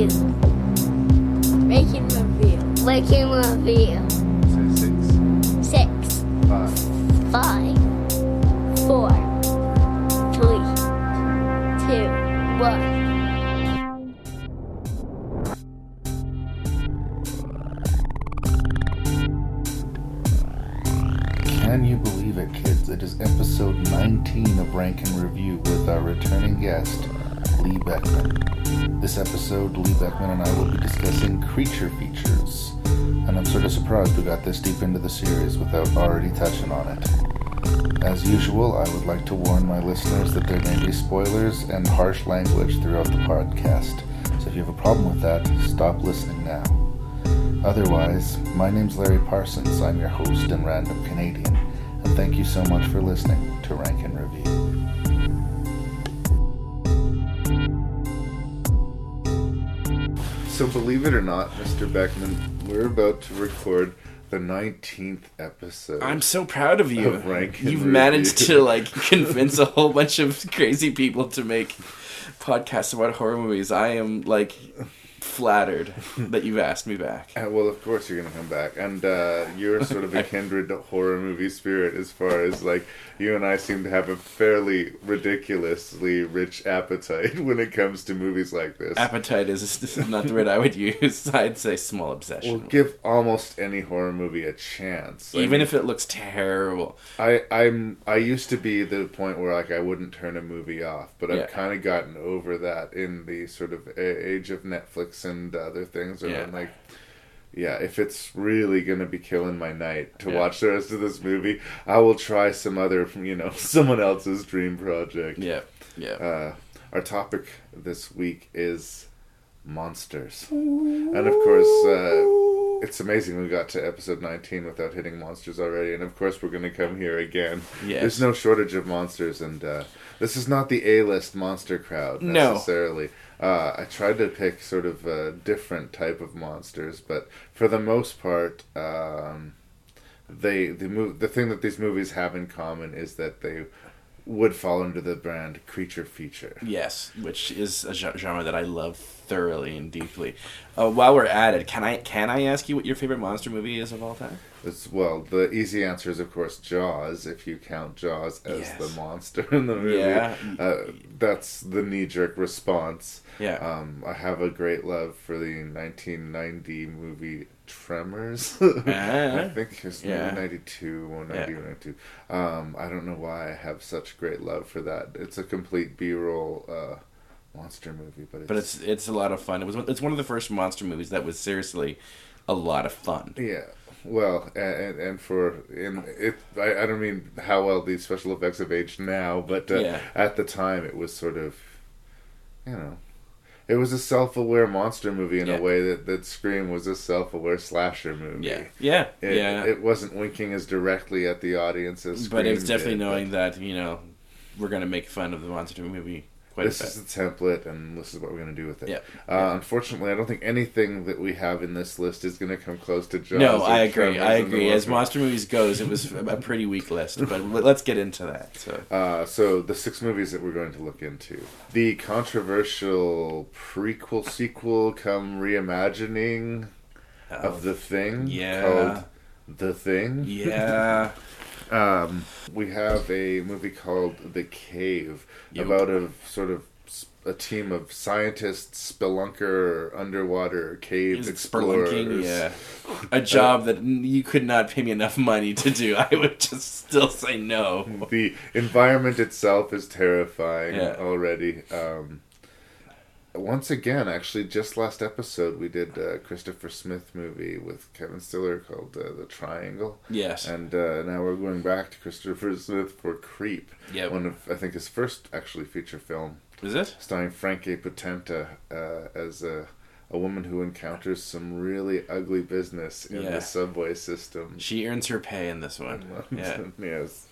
review. Making review. Making review. Beckmann and I will be discussing creature features. And I'm sort of surprised we got this deep into the series without already touching on it. As usual, I would like to warn my listeners that there may be spoilers and harsh language throughout the podcast. So if you have a problem with that, stop listening now. Otherwise, my name's Larry Parsons. I'm your host and random Canadian, and thank you so much for listening to Rank So, believe it or not, Mr. Beckmann, we're about to record the 19th episode. I'm so proud of you. Of rank You've review. managed to like convince a whole bunch of crazy people to make podcasts about horror movies. I am like flattered that you've asked me back. Uh, well, of course you're gonna come back, and uh, you're sort of a kindred horror movie spirit as far as like you and I seem to have a fairly ridiculously rich appetite when it comes to movies like this. Appetite is, this is not the word I would use. I'd say small We'll obsession. give almost any horror movie a chance. I Even mean, if it looks terrible. I I'm I used to be the point where like I wouldn't turn a movie off, but Yeah. I've kind of gotten over that in the sort of a- age of Netflix and other things. And Yeah. I'm like, yeah, if it's really gonna be killing my night to Yeah. watch the rest of this movie, I will try some other, you know, someone else's dream project. Yeah, yeah. Uh, our topic this week is monsters, and of course. Uh, it's amazing we got to episode 19 without hitting monsters already, and of course we're going to come here again. Yes. There's no shortage of monsters, and uh, this is not the A-list monster crowd No. Uh, I tried to pick sort of a different type of monsters, but for the most part, um, they the mov- the thing that these movies have in common is that they would fall under the brand creature feature. Yes, which is a genre that I love thoroughly and deeply. Uh, while we're at it, can I can I ask you what your favorite monster movie is of all time? As well, the easy answer is of course Jaws, if you count Jaws as Yes. the monster in the movie. Yeah. Uh, that's the knee jerk response. Yeah. Um, I have a great love for the 1990 movie Tremors. Ah. I think it's Yeah. maybe 92 or 90 Yeah. or 92. Um, I don't know why I have such great love for that. It's a complete B-roll uh, monster movie, but it's, but it's it's a lot of fun. It was it's one of the first monster movies that was seriously a lot of fun. Yeah. Well, and and for in it, I, I don't mean how well these special effects have aged now, but uh, Yeah. at the time it was sort of, you know, it was a self-aware monster movie in Yeah. a way that that Scream was a self-aware slasher movie. Yeah, yeah, It, yeah. It wasn't winking as directly at the audience as Scream but it's definitely did, but knowing that you know we're gonna make fun of the monster movie quite This a is the template, and this is what we're going to do with it. Yeah. Uh, Unfortunately, I don't think anything that we have in this list is going to come close to Jaws. No, I agree. I agree. As Monster- movies goes, it was a pretty weak list. But let's get into that. So Uh, so the six movies that we're going to look into. The controversial prequel sequel come reimagining of The Thing Oh, yeah. called The Thing. yeah, Um, we have a movie called The Cave Yep. about a sort of a team of scientists, spelunker, underwater cave explorers. Yeah, a job that you could not pay me enough money to do. I would just still say no. the environment itself is terrifying Yeah. already. Um, once again, actually, just last episode we did a Christopher Smith movie with Kevin Stiller called uh, The Triangle, Yes. and uh, now we're going back to Christopher Smith for Creep, Yep. one of I think his first actually feature film, Is it? starring Franka Potente uh, as a. A woman who encounters some really ugly business in Yeah. the subway system. She earns her pay in this one. Yeah. yes.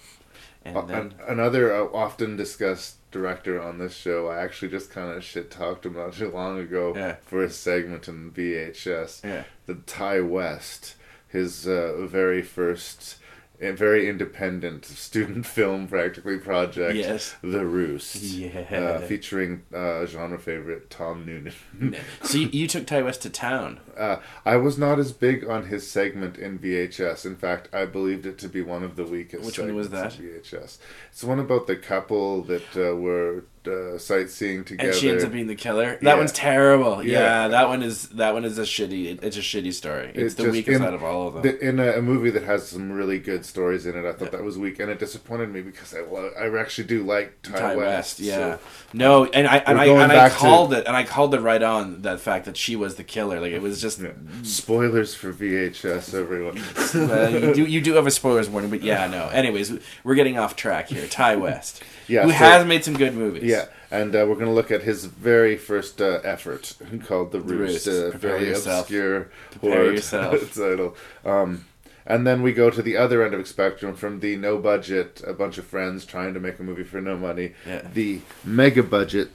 And Uh, then another uh, often discussed director on this show, I actually just kind of shit talked him not too long ago Yeah. for a segment in VHS. Yeah. The Ti West, his uh, very first a very independent student film, practically project. Yes. The Roost. Yeah. Uh, featuring uh, genre favorite Tom Noonan. So you, you took Ti West to town. Uh, I was not as big on his segment in VHS. In fact, I believed it to be one of the weakest. Which one was in VHS. It's one about the couple that uh, were uh, sightseeing together. And she ends up being the killer. That Yeah. one's terrible. Yeah. Yeah. that one is that one is a shitty. It's a shitty story. It's It's the just weakest in- out of all of them. The- in a, a movie that has some really good stories in it, I thought that was weak, and it disappointed me because I I actually do like Ti, Ti West. West, yeah. so- No, and I and I and I back to- called it and I called it right on that fact that she was the killer. Like it was just. Yeah. Spoilers for VHS, everyone. well, you do you do have a spoilers warning, but yeah, no. Anyways, we're getting off track here. Ti West, Yeah, who so- has made some good movies. Yeah, and uh, we're going to look at his very first uh, effort called The Roost. Roost. A Prepare very yourself. obscure horror title. Um, and then we go to the other end of the spectrum from the no budget, a bunch of friends trying to make a movie for no money, Yeah. the mega budget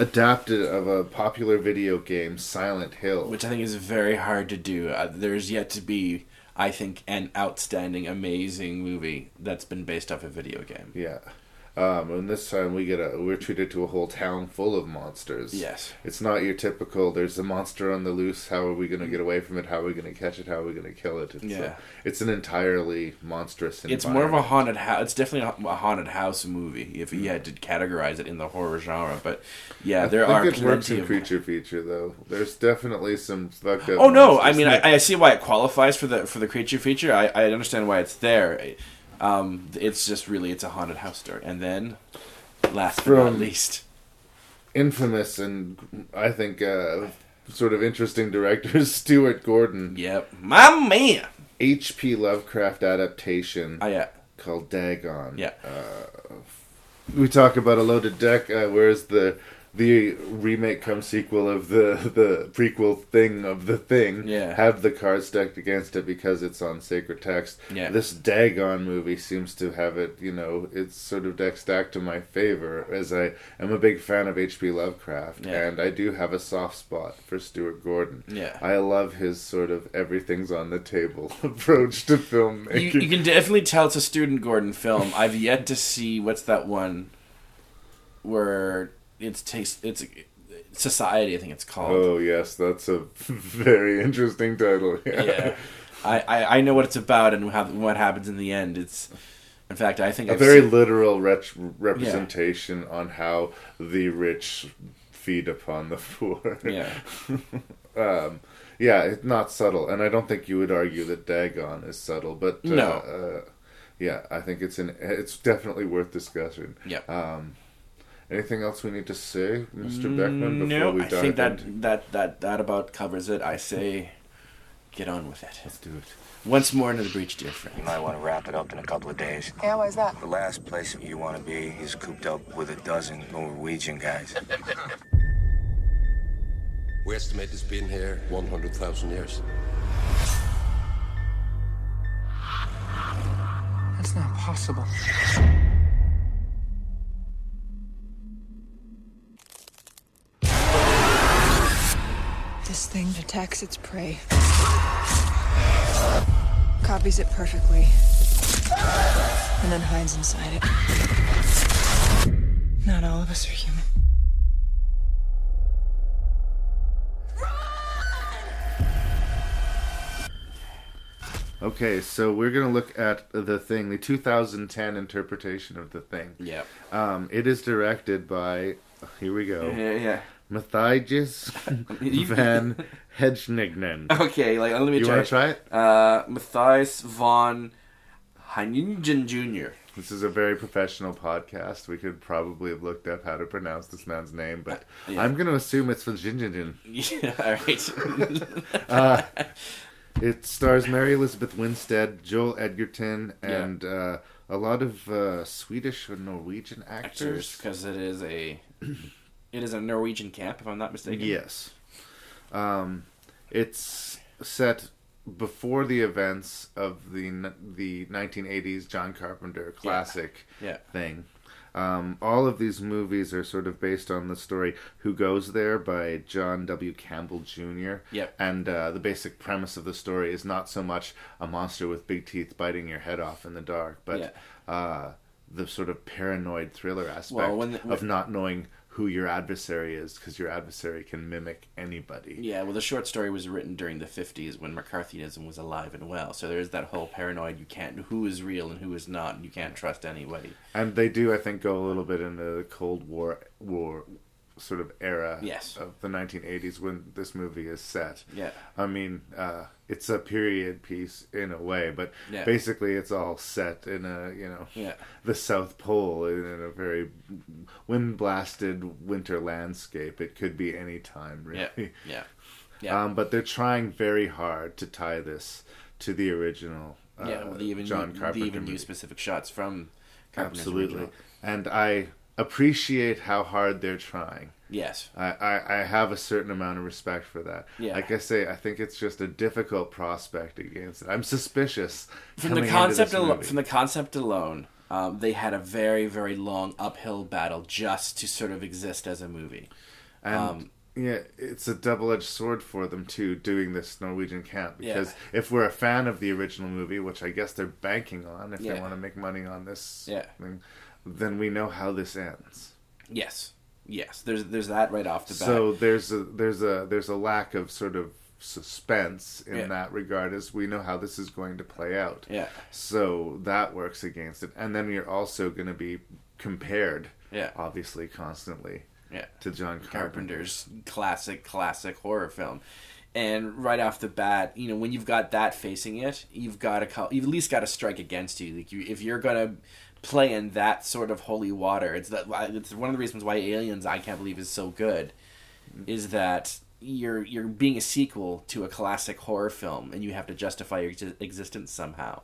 adapted of a popular video game, Silent Hill. which I think is very hard to do. Uh, there's yet to be, I think, an outstanding, amazing movie that's been based off a video game. yeah. Um, and this time we get a we're treated to a whole town full of monsters. Yes. It's not your typical. There's a monster on the loose. How are we going to get away from it? How are we going to catch it? How are we going to kill it? It's Yeah. a- it's an entirely monstrous. It's more of a haunted house. It's definitely a haunted house movie if you had to categorize it in the horror genre. But yeah, there I are it works plenty in of. creature feature though. There's definitely some fucked up. Oh no! I mean, I, I see why it qualifies for the for the creature feature. I, I understand why it's there. Um, it's just really it's a haunted house story. And then, last but not least, infamous and I think uh, sort of interesting director Stuart Gordon. yep, my man. H.P. Lovecraft adaptation Oh yeah, called Dagon. yeah. Uh, we talk about a loaded deck, uh, whereas the the remake come sequel of the the prequel thing of the thing Yeah. have the cards stacked against it because it's on sacred text. Yeah. This Dagon movie seems to have it, you know, it's sort of deck stacked to my favor as I am a big fan of H.P. Lovecraft Yeah. and I do have a soft spot for Stuart Gordon. Yeah. I love his sort of everything's on the table approach to You, filmmaking. you can definitely tell it's a Stuart Gordon film. I've yet to see what's that one where it's taste it's society. I think it's called. Oh yes, that's a very interesting title. yeah, I, I I know what it's about and how what happens in the end. It's in fact I think a I've very seen- literal ret- representation on how the rich feed upon the poor. yeah um, yeah, it's not subtle, and I don't think you would argue that Dagon is subtle, but uh, No. uh, yeah, I think it's an it's definitely worth discussion. yeah. Um, anything else we need to say, Mr. Mm, Beckmann? Before no, we I think that, into- that that that about covers it. I say, get on with it. Let's do it. Once more into the breach, dear friend. You might want to wrap it up in a couple of days. Yeah, why is that? The last place you want to be is cooped up with a dozen Norwegian guys. We estimate it's been here 100,000 years. That's not possible. This thing detects its prey. Copies it perfectly. And then hides inside it. Not all of us are human. Okay, so we're gonna look at the thing, the 2010 interpretation of the thing. Yeah. Um, it is directed by. Here we go. Yeah, yeah. Matthias You- van Hedgenignen. Okay, like let me You try. want to try it? Uh, Matthias von Heiningen Jr. This is a very professional podcast. We could probably have looked up how to pronounce this man's name, but Yeah. I'm going to assume it's Vajinjin. Yeah, all right. It stars Mary Elizabeth Winstead, Joel Edgerton, and uh, a lot of uh, Swedish or Norwegian actors. because it is a it is a Norwegian camp, if I'm not mistaken. Yes. Um, it's set before the events of the the 1980s John Carpenter classic Yeah. thing. Um, all of these movies are sort of based on the story "Who Goes There" by John W. Campbell Jr. Yep. And uh, the basic premise of the story is not so much a monster with big teeth biting your head off in the dark, but Yeah. uh, the sort of paranoid thriller aspect Well, the- of not knowing who your adversary is because your adversary can mimic anybody. Yeah, well, the short story was written during the '50s when McCarthyism was alive and well. So there's that whole paranoid. You can't who is real and who is not, and you can't trust anybody. And they do, I think, go a little bit into the Cold War war sort of era Yes. of the 1980s when this movie is set. Yeah. I mean, uh, it's a period piece in a way, but Yeah. basically it's all set in a, you know, Yeah. the South Pole in, in a very wind blasted winter landscape. It could be any time, really. Yeah, yeah, yeah. Um, but they're trying very hard to tie this to the original uh, yeah, well, they even John Carpenter they even use specific shots from Carpenter's Absolutely. original. And I appreciate how hard they're trying. Yes. I, I, I have a certain amount of respect for that. Yeah. Like I say, I think it's just a difficult prospect against it. I'm suspicious From the concept this alo- movie. from the concept alone, um, they had a very very long uphill battle just to sort of exist as a movie. and um, yeah, it's a double-edged sword for them too, doing this Norwegian camp. Yeah. Because if we're a fan of the original movie, which I guess they're banking on, if Yeah. they want to make money on this Yeah. thing, then we know how this ends. Yes, yes. There's there's that right off the bat. So there's a there's a there's a lack of sort of suspense in Yeah. that regard as we know how this is going to play out. Yeah. So that works against it. And then you're also going to be compared Yeah. obviously constantly yeah. to John Carpenter. Carpenter's classic, classic horror film. And right off the bat, you know, when you've got that facing it, you've got to you've at least got to strike against you. Like you, if you're gonna play in that sort of holy water, it's that it's one of the reasons why Aliens I can't believe is so good, is that you're you're being a sequel to a classic horror film, and you have to justify your exi- existence somehow.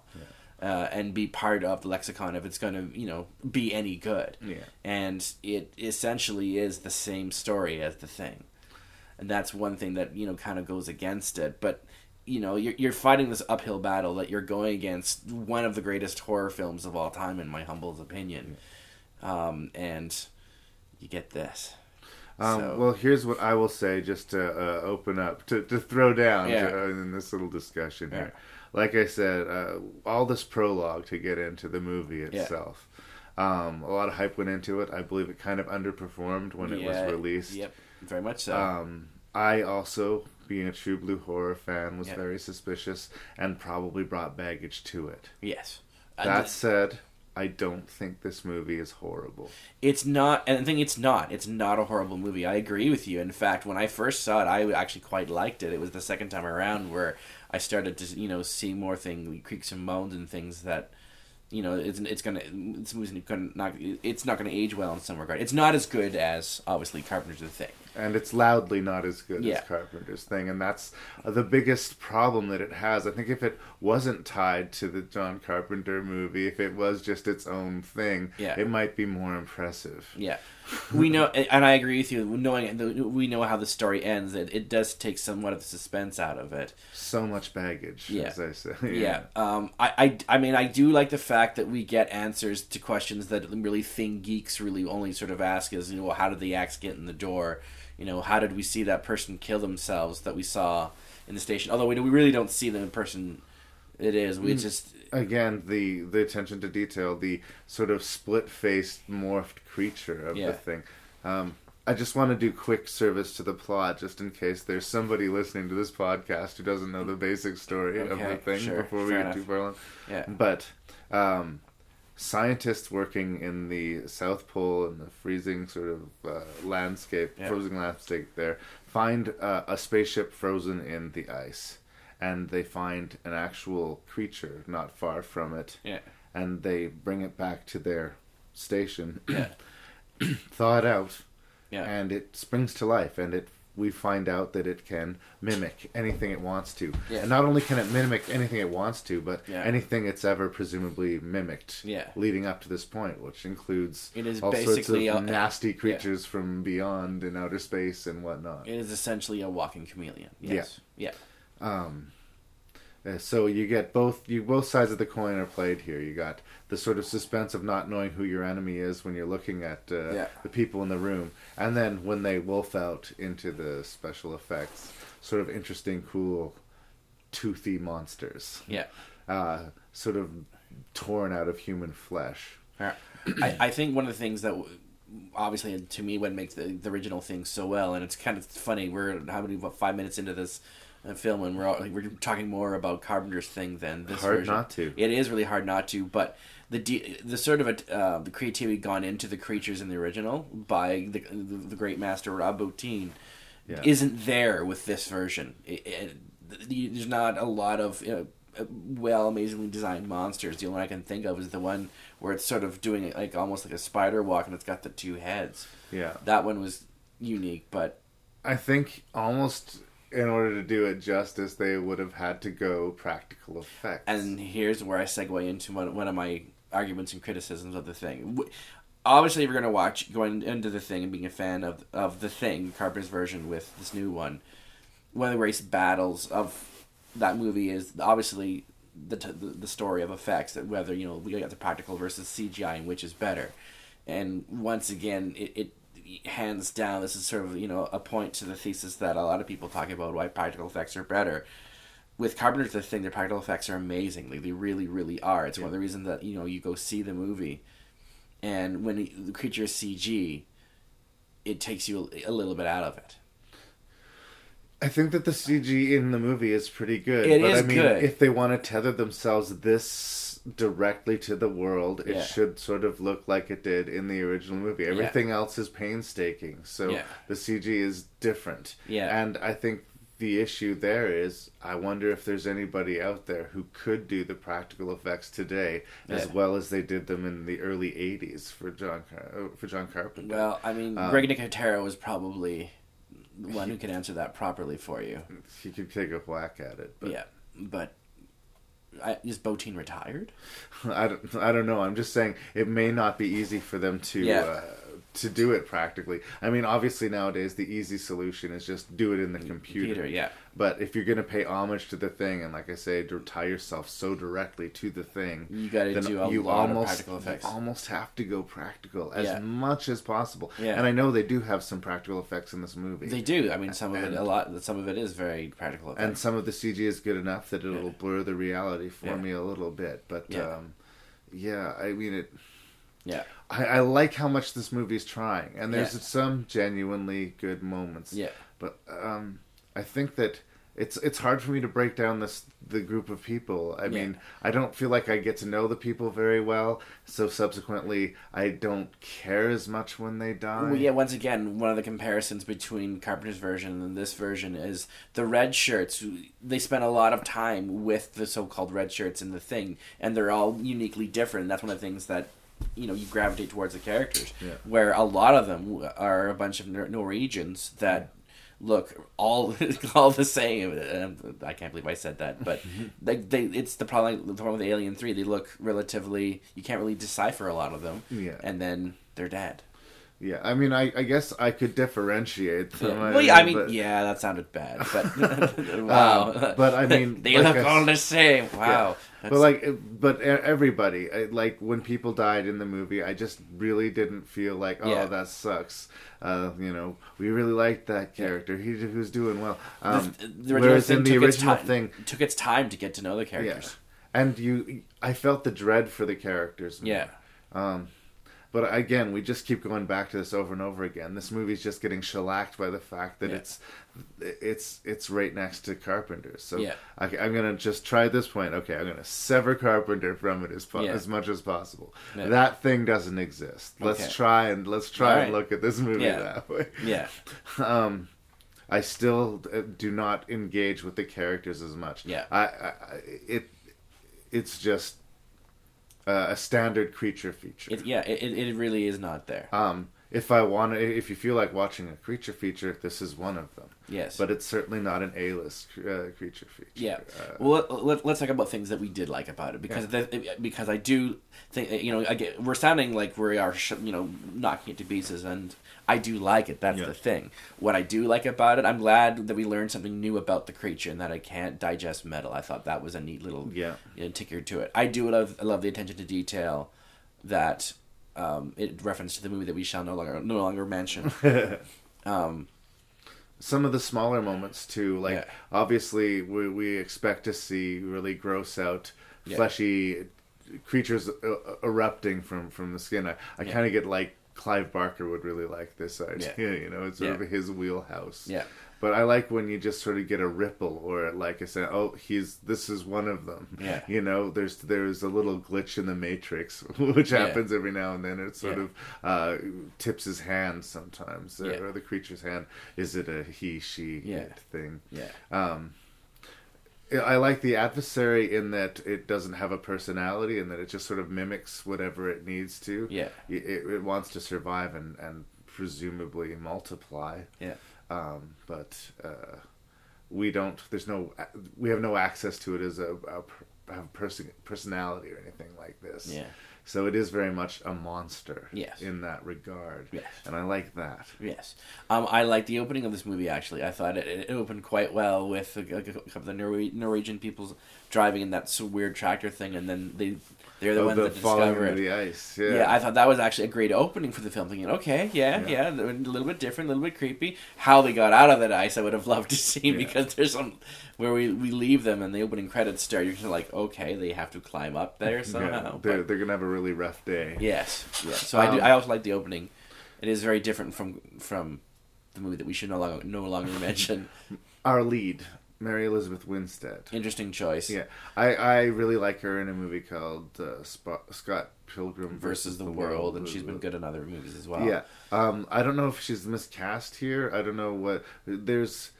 Uh, and be part of the lexicon if it's going to, you know, be any good. Yeah. and it essentially is the same story as the thing. And that's one thing that you know kind of goes against it. But you know you're, you're fighting this uphill battle that you're going against one of the greatest horror films of all time in my humble opinion um, and you get this Um, So- Well, here's what I will say just to uh, open up, to, to throw down Yeah. to, uh, in this little discussion Yeah. here. Like I said, uh, all this prologue to get into the movie itself. Um, a lot of hype went into it. I believe it kind of underperformed when it was released. yep very much so Um, I also, being a true blue horror fan, was Yeah. very suspicious and probably brought baggage to it. yes. And That said, I don't think this movie is horrible. it's not and the thing it's not. It's not a horrible movie. I agree with you. In fact when i first saw it i actually quite liked it. It was the second time around where i started to you know see more things creaks and moans and things that you know it's, it's gonna this movie's gonna not it's not gonna age well in some regard. It's not as good as obviously carpenter's the thing and it's loudly not as good Yeah. as Carpenter's thing, and that's uh, the biggest problem that it has. I think if it wasn't tied to the John Carpenter movie, if it was just its own thing, Yeah. it might be more impressive. Yeah, we know, and I agree with you. Knowing we know how the story ends, it, it does take somewhat of the suspense out of it. So much baggage, Yeah. as I say. Yeah. Um. I, I. I mean, I do like the fact that we get answers to questions that really thing geeks really only sort of ask is, you know, how did the axe get in the door? You know, how did we see that person kill themselves that we saw in the station? Although we we really don't see them in person. It is. We just. Again, the the attention to detail, the sort of split faced morphed creature of Yeah. the thing. Um, I just want to do quick service to the plot, just in case there's somebody listening to this podcast who doesn't know the basic story of the thing sure, before we get too far along. Yeah. But um, scientists working in the South Pole in the freezing sort of uh, landscape, Yeah. frozen landscape there, find uh, a spaceship frozen in the ice. And they find an actual creature not far from it. Yeah. And they bring it back to their station, Yeah. thaw it out, Yeah. and it springs to life. And it we find out that it can mimic anything it wants to. Yeah. And not only can it mimic anything it wants to, but Yeah. anything it's ever presumably mimicked Yeah. leading up to this point, which includes It is all basically sorts of a- nasty creatures from beyond in outer space and whatnot. It is essentially a walking chameleon. Yes. Yeah. Uh, so you get both you both sides of the coin are played here. You got the sort of suspense of not knowing who your enemy is when you're looking at uh, Yeah. the people in the room, and then when they wolf out into the special effects, sort of interesting, cool, toothy monsters, Yeah. uh, sort of torn out of human flesh. Yeah. I, I think one of the things that w- obviously to me what makes the, the original thing so well and it's kind of funny we're how many what five minutes into this uh, film and we're all, we're talking more about Carpenter's thing than this Hard version. not to. It is really hard not to, but the de- the sort of a, uh, the creativity gone into the creatures in the original by the the, the great master Rob Bottin Yeah. isn't there with this version. It, it, th- there's not a lot of you know, well, amazingly designed monsters. The only one I can think of is the one where it's sort of doing like almost like a spider walk, and it's got the two heads. Yeah. That one was unique, but I think almost in order to do it justice, they would have had to go practical effects. and here's where I segue into one, one of my arguments and criticisms of the thing. Obviously, if you're going to watch going into the thing and being a fan of of the thing, Carpenter's version with this new one, one of the race battles of that movie is obviously the t- the, story of effects that whether you know we got the practical versus CGI and which is better, and once again it. it hands down this is sort of you know a point to the thesis that a lot of people talk about why practical effects are better with Carpenter's the thing, their practical effects are amazing. Like, they really, really are. It's one of the reasons that you know you go see the movie, and when the creature is CG, it takes you a, a little bit out of it. I think that the CG in the movie is pretty good. It but is I mean, good. if they want to tether themselves this directly to the world, it Yeah. should sort of look like it did in the original movie. Everything else is painstaking, so Yeah. the CG is different. Yeah. and I think the issue there is, I wonder if there's anybody out there who could do the practical effects today as well as they did them in the early '80s for John Car- for John Carpenter. Well, I mean, Um, Greg Nicotero was probably the one who could answer that properly for you. he could take a whack at it. But Yeah, but I, is Bottin retired? I don't, I don't know. I'm just saying it may not be easy for them to Yeah. uh, to do it practically. I mean, obviously nowadays the easy solution is just do it in the computer. Peter, yeah. But if you're going to pay homage to the thing, and like I say, to tie yourself so directly to the thing, You gotta do a you lot of almost, practical effects. You almost have to go practical as Yeah. much as possible. Yeah. And I know they do have some practical effects in this movie. They do. I mean, some of it, a lot. Some of it is very practical. and some of the CG is good enough that it'll Yeah. blur the reality for me a little bit. But Yeah. um, yeah, I mean it. yeah, I, I like how much this movie's trying, and there's Yeah. some genuinely good moments. Yeah. but um, I think that it's it's hard for me to break down this the group of people. I Yeah. mean, I don't feel like I get to know the people very well, so subsequently, I don't care as much when they die. Well, yeah, once again, one of the comparisons between Carpenter's version and this version is the red shirts. They spent a lot of time with the so-called red shirts in the thing, and they're all uniquely different. That's one of the things that you know you gravitate towards the characters. Yeah. Where a lot of them are a bunch of Norwegians that look all all the same. I can't believe I said that, but mm-hmm. they, they it's the problem. The problem with Alien Three. They look relatively. You can't really decipher a lot of them. Yeah. and then they're dead. Yeah, I mean, I, I guess I could differentiate them. Yeah. Well, yeah, I mean, but- yeah, that sounded bad, but wow. Um, but I mean, they like look I all the same. Wow. But like, but everybody, I- like when people died in the movie, I just really didn't feel like, oh, Yeah. that sucks. Uh, you know, we really liked that character. He, he was doing well. Um, the, the whereas in the took its original time, thing, took its time to get to know the yeah, characters. and you, I felt the dread for the characters. more. Yeah. Um, but again, we just keep going back to this over and over again. This movie's just getting shellacked by the fact that Yeah. it's it's it's right next to Carpenter. So Yeah. I, I'm gonna just try this point. Okay, I'm gonna sever Carpenter from it as po- Yeah. as much as possible. That thing doesn't exist. Let's Okay. try and let's try All and look at this movie that way. Yeah. Um, I still uh, do not engage with the characters as much. Yeah. I I- it it's just uh, a standard creature feature. It, yeah. It, it really is not there. Um, if I want to, if you feel like watching a creature feature, this is one of them. Yes. But it's certainly not an A-list uh, creature feature. Yeah. Uh, well, let, us talk about things that we did like about it because the, because I do think you know I get, we're sounding like we are sh- you know knocking it to pieces and I do like it. That's Yeah. the thing. What I do like about it, I'm glad that we learned something new about the creature and that I can't digest metal. I thought that was a neat little Yeah. you know, ticker to it. I do love I love the attention to detail that um, it referenced to the movie that we shall no longer no longer mention. um, some of the smaller moments too like Yeah. obviously we, we expect to see really gross out Yeah. fleshy creatures uh, erupting from from the skin i, I Yeah. kind of get like clive barker would really like this idea Yeah. you know it's sort Yeah. of his wheelhouse Yeah. but i like when you just sort of get a ripple or like i said oh he's this is one of them Yeah. you know there's there's a little glitch in the matrix which Yeah. happens every now and then it sort Yeah. of uh, tips his hand sometimes or- Yeah. the creature's hand is it a he she Yeah. thing yeah. um I like the adversary in that it doesn't have a personality and that it just sort of mimics whatever it needs to. Yeah. It, it wants to survive and, and presumably multiply. Yeah. Um, but uh, we don't. There's no. We have no access to it as a, a have person personality or anything like this. Yeah. So it is very much a monster. Yes. In that regard. Yes. And I like that. Yes, um, I like the opening of this movie. Actually, I thought it, it opened quite well with a, a couple of the Norwegian people driving in that weird tractor thing, and then they they're the Oh, ones the that discover it. the ice. Yeah. Yeah. I thought that was actually a great opening for the film. Thinking, okay, yeah, Yeah. yeah, a little bit different, a little bit creepy. How they got out of that ice, I would have loved to see Yeah. because there's some where we, we leave them and the opening credits start. You're kind of like, okay, they have to climb up there Yeah, somehow. they're, But- they're gonna have a really rough day. yes, yes. So I do. Um, I also like the opening. It is very different from from the movie that we should no longer no longer mention. Our lead, Mary Elizabeth Winstead. Interesting choice. Yeah, I, I really like her in a movie called uh, Sp- Scott Pilgrim Versus the, world, and she's been good in other movies as well. Yeah, um, I don't know if she's miscast here. I don't know what there's.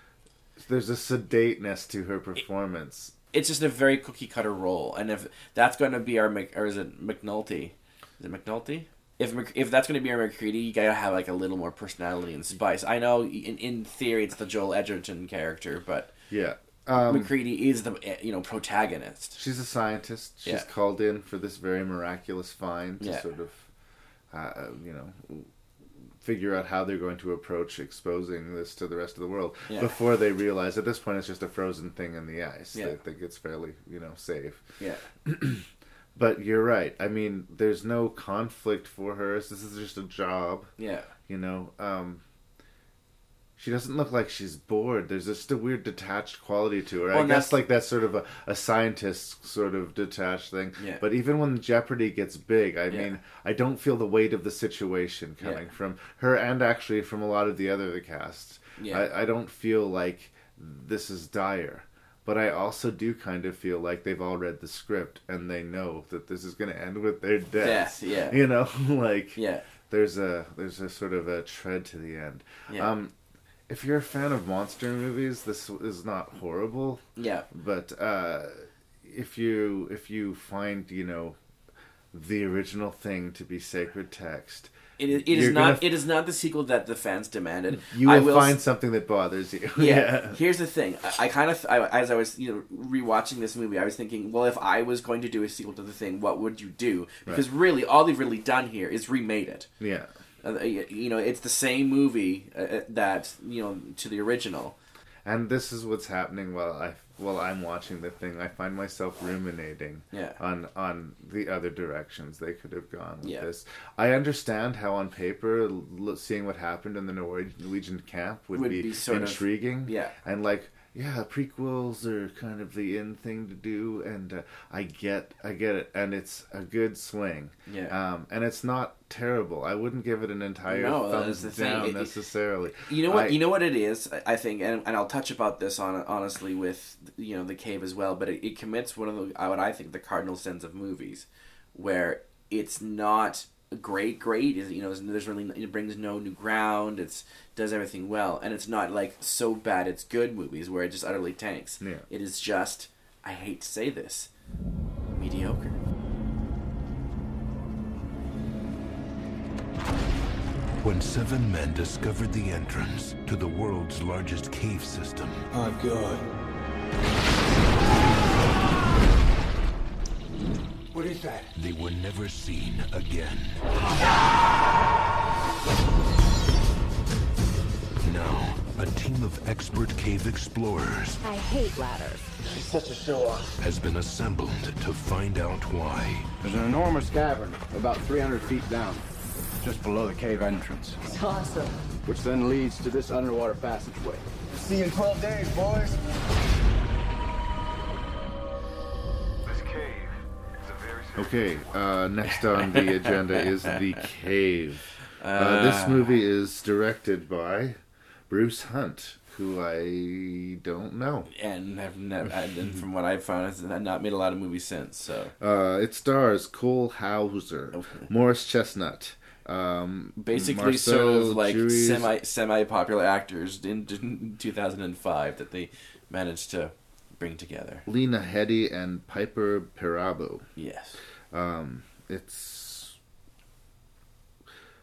There's a sedateness to her performance. it's just a very cookie cutter role, and if that's going to be our Mc, or is it McNulty? Is it McNulty? If if that's going to be our McCready, you gotta have like a little more personality and spice. I know in in theory it's the Joel Edgerton character, but Yeah, um, McCready is the eh, you know protagonist. she's a scientist. She's Yeah. called in for this very miraculous find to Yeah. sort of, uh, you know, figure out how they're going to approach exposing this to the rest of the world Yeah. before they realize at this point it's just a frozen thing in the ice. Yeah. They think it's fairly, you know, safe. Yeah, But you're right. I mean, there's no conflict for her. This is just a job, yeah, you know. Um, she doesn't look like she's bored. There's just a weird detached quality to her. Well, I guess that's- like that's sort of a, a scientist sort of detached thing. Yeah. But even when Jeopardy gets big, I Yeah. mean, I don't feel the weight of the situation coming Yeah. from her and actually from a lot of the other the casts. Yeah. I, I don't feel like this is dire. But I also do kind of feel like they've all read the script and they know that this is going to end with their death. Death, yeah. You know, like yeah, there's a there's a sort of a tread to the end. Yeah. Um, if you're a fan of monster movies, this is not horrible. yeah. But uh, if you if you find you know the original thing to be sacred text, It is, it is not gonna- it is not the sequel that the fans demanded. you I will, will find something that bothers you. yeah. Here's the thing. I, I kind of, I, as I was, you know, rewatching this movie, I was thinking, well, if I was going to do a sequel to the thing, what would you do? Because really, all they've really done here is remade it. yeah. Uh, you know, it's the same movie uh, that you know to the original. And this is what's happening while I while I'm watching the thing. I find myself ruminating Yeah. on on the other directions they could have gone with Yeah. this. I understand how on paper l- seeing what happened in the Norwegian camp would, Would be, be sort of- intriguing. yeah. and like yeah, prequels are kind of the in thing to do, and uh, I get I get it, and it's a good swing. Yeah. um, and it's not terrible. I wouldn't give it an entire No, thumbs down It- necessarily. You know what? I- you know what it is. I- I think, and, and I'll touch about this on honestly with you know the cave as well. But it, it commits one of the what I think the cardinal sins of movies, where it's not great, great. Is you know there's, there's really it brings no new ground. It's does everything well, and it's not like so bad it's good movies where it just utterly tanks. Yeah. It is just I hate to say this, mediocre. when seven men discovered the entrance to the world's largest cave system. Oh, God. What is that? They were never seen again. Now, a team of expert cave explorers I hate ladders. She's such a show-off. has been assembled to find out why. There's an enormous cavern about 300 feet down, just below the cave entrance, It's awesome. which then leads to this underwater passageway. See you in 12 days, boys. Okay, uh, next on the agenda is The Cave. Uh, this movie is directed by Bruce Hunt, who I don't know. and have never, and from what I've found, has not made a lot of movies since. So Uh, it stars Cole Hauser, Morris Chestnut, um, basically, sort of like Juries- semi semi popular actors in, in 2005 that they managed to bring together. Lena Headey and Piper Perabo. Yes. Um, it's,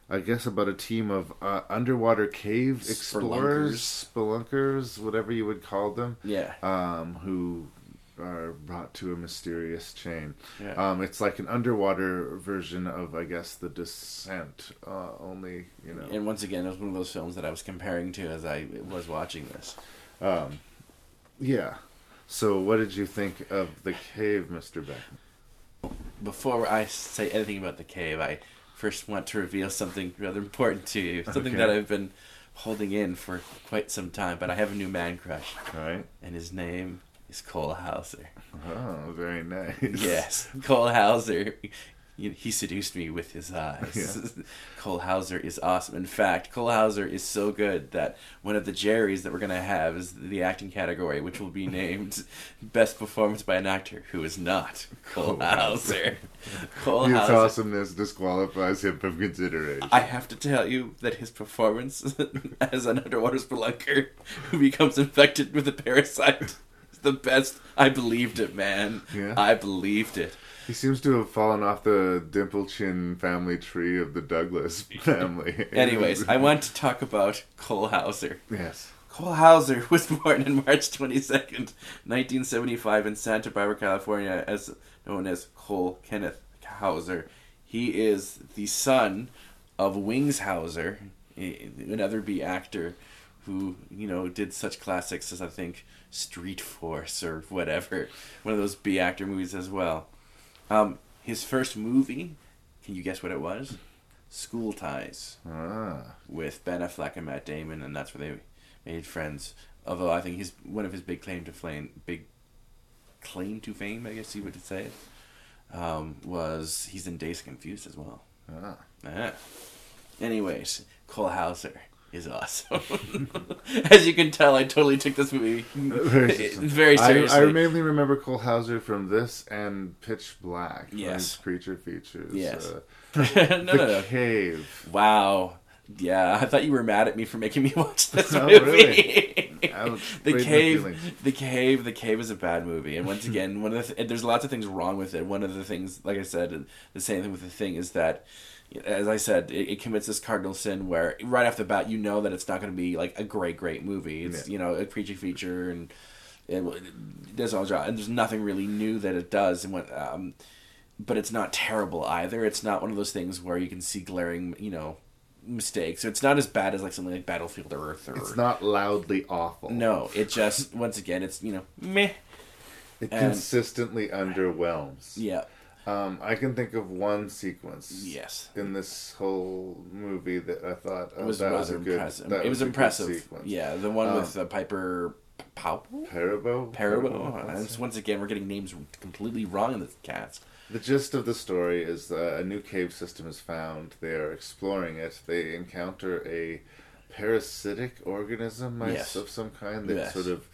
I guess, about a team of uh, underwater cave explorers, spelunkers, whatever you would call them. Yeah. Um, who are brought to a mysterious chain. Yeah. Um, it's like an underwater version of, I guess, The Descent. Uh, only, you know. And once again, it was one of those films that I was comparing to as I was watching this. Um, yeah. So, what did you think of the cave, Mister Beck? Before I say anything about the cave, I first want to reveal something rather important to you. Something Okay. that I've been holding in for quite some time, but I have a new man crush. All right. And his name is Cole Hauser. Oh, very nice. Yes, Cole Hauser. He he seduced me with his eyes. Yeah. Cole Hauser is awesome. In fact, Cole Hauser is so good that one of the Jerrys that we're gonna have is the acting category, which will be named Best Performance by an Actor Who Is Not Cole Hauser. Cole His Hauser. awesomeness disqualifies him from consideration. I have to tell you that his performance as an underwater spelunker who becomes infected with a parasite the best. I believed it, man. Yeah. I believed it. He seems to have fallen off the dimple chin family tree of the Douglas family. Anyways, I want to talk about Cole Hauser. Yes. Cole Hauser was born on March 22nd, 1975 in Santa Barbara, California, as known as Cole Kenneth Hauser. He is the son of Wings Hauser, another B actor who, you know, did such classics as I think Street Force or whatever. One of those B actor movies as well. Um, his first movie, can you guess what it was? School Ties Ah. with Ben Affleck and Matt Damon, and that's where they made friends. Although I think he's one of his big claim to fame, big claim to fame, I guess you would say it, um, was he's in Days Confused as well. Ah. Ah. Anyways, Cole Hauser is awesome. As you can tell, I totally took this movie very I- seriously. I, mainly remember Cole Hauser from this and Pitch Black. Yes. creature features. Yes. Uh, no, the no, no. Cave. Wow. Yeah, I thought you were mad at me for making me watch this Oh, movie. really? Ouch. the cave, the cave, the cave is a bad movie. And once again, one of the th- there's lots of things wrong with it. One of the things, like I said, the same thing with the thing is that, as I said, it, it commits this cardinal sin where right off the bat you know that it's not going to be like a great, great movie. It's Yeah. you know a creature feature and it, it does all job, and there's nothing really new that it does. And what, um, but it's not terrible either. It's not one of those things where you can see glaring, you know, mistakes. So it's not as bad as like something like Battlefield Earth or It's not loudly awful. no, it just once again it's you know meh. It And- consistently underwhelms. Yeah. Um, I can think of one sequence. Yes. In this whole movie that I thought oh, It was that was rather a good. impressive. that It was good impressive. sequence. Yeah, the one Um, with uh, Piper Powell. Perabo. Perabo. And once again, we're getting names completely wrong in this cast. The gist of the story is a new cave system is found. They are exploring it. They encounter a parasitic organism Yes. of some kind that Yes. sort of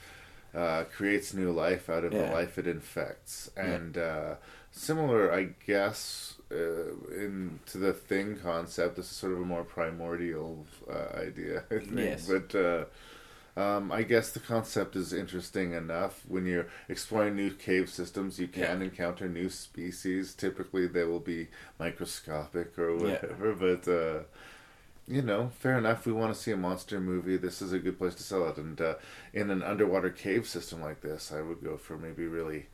uh, creates new life out of Yeah. the life it infects. Yeah. And uh, similar, I guess, uh, in to the thing concept. This is sort of a more primordial uh, idea, I think. Yes. But uh, um, I guess the concept is interesting enough. When you're exploring new cave systems, you can encounter new species. Typically, they will be microscopic or Yeah. whatever. But uh, you know, fair enough. We want to see a monster movie. This is a good place to sell it. And uh, in an underwater cave system like this, I would go for maybe really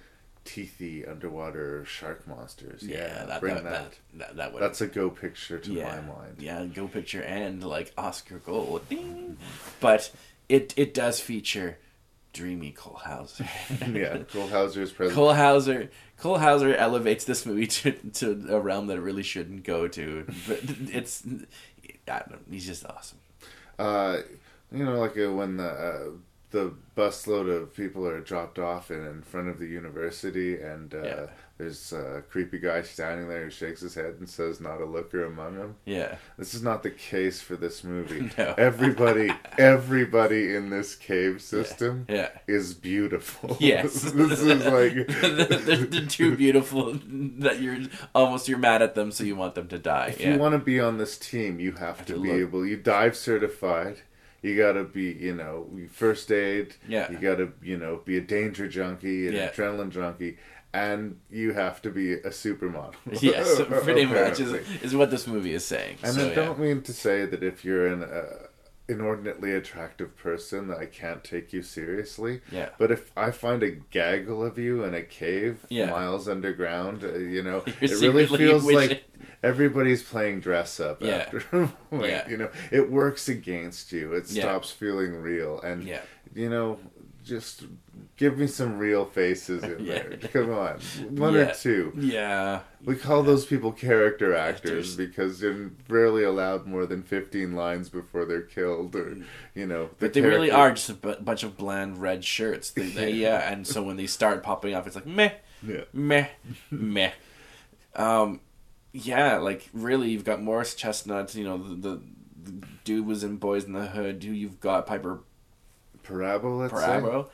teethy underwater shark monsters. Yeah, that, bring that, that. that, that, that would That's a go picture to yeah, my mind. Yeah, go picture and like Oscar gold. Ding. But it it does feature dreamy Cole Hauser. yeah, Cole Hauser's present. Cole Hauser Cole Hauser elevates this movie to, to a realm that it really shouldn't go to. But it's I don't know, he's just awesome. Uh, you know, like uh, when the uh, the busload of people are dropped off in, in front of the university, and uh, Yeah. there's a creepy guy standing there who shakes his head and says, "Not a looker among them." Yeah. This is not the case for this movie. No. Everybody, everybody in this cave system Yeah. is beautiful. Yes. this is like they're, they're too beautiful that you're almost you're mad at them, so you want them to die. if yeah. you want to be on this team, you have to, to be look- able. You dive certified. You gotta be, you know, first aid. Yeah. You gotta, you know, be a danger junkie, an Yeah. adrenaline junkie, and you have to be a supermodel. yes, pretty much is, is what this movie is saying. And so, I yeah. don't mean to say that if you're an uh, inordinately attractive person that I can't take you seriously. Yeah. But if I find a gaggle of you in a cave Yeah. miles underground, uh, you know, You're it really feels wishing- like everybody's playing dress up Yeah. after. Yeah. You know, it works against you. It Yeah. stops feeling real. And, Yeah. you know, just give me some real faces in Yeah. there. Come on. One or two. Yeah. We call those people character actors because they're rarely allowed more than 15 lines before they're killed or, you know. the But they really are just a bunch of bland red shirts. They, they, yeah, and so when they start popping off, it's like meh, Yeah. meh, meh. Um, yeah, like really, you've got Morris Chestnut. You know, the, the, the dude was in Boys in the Hood. Who you've got Piper Perabo, let's say.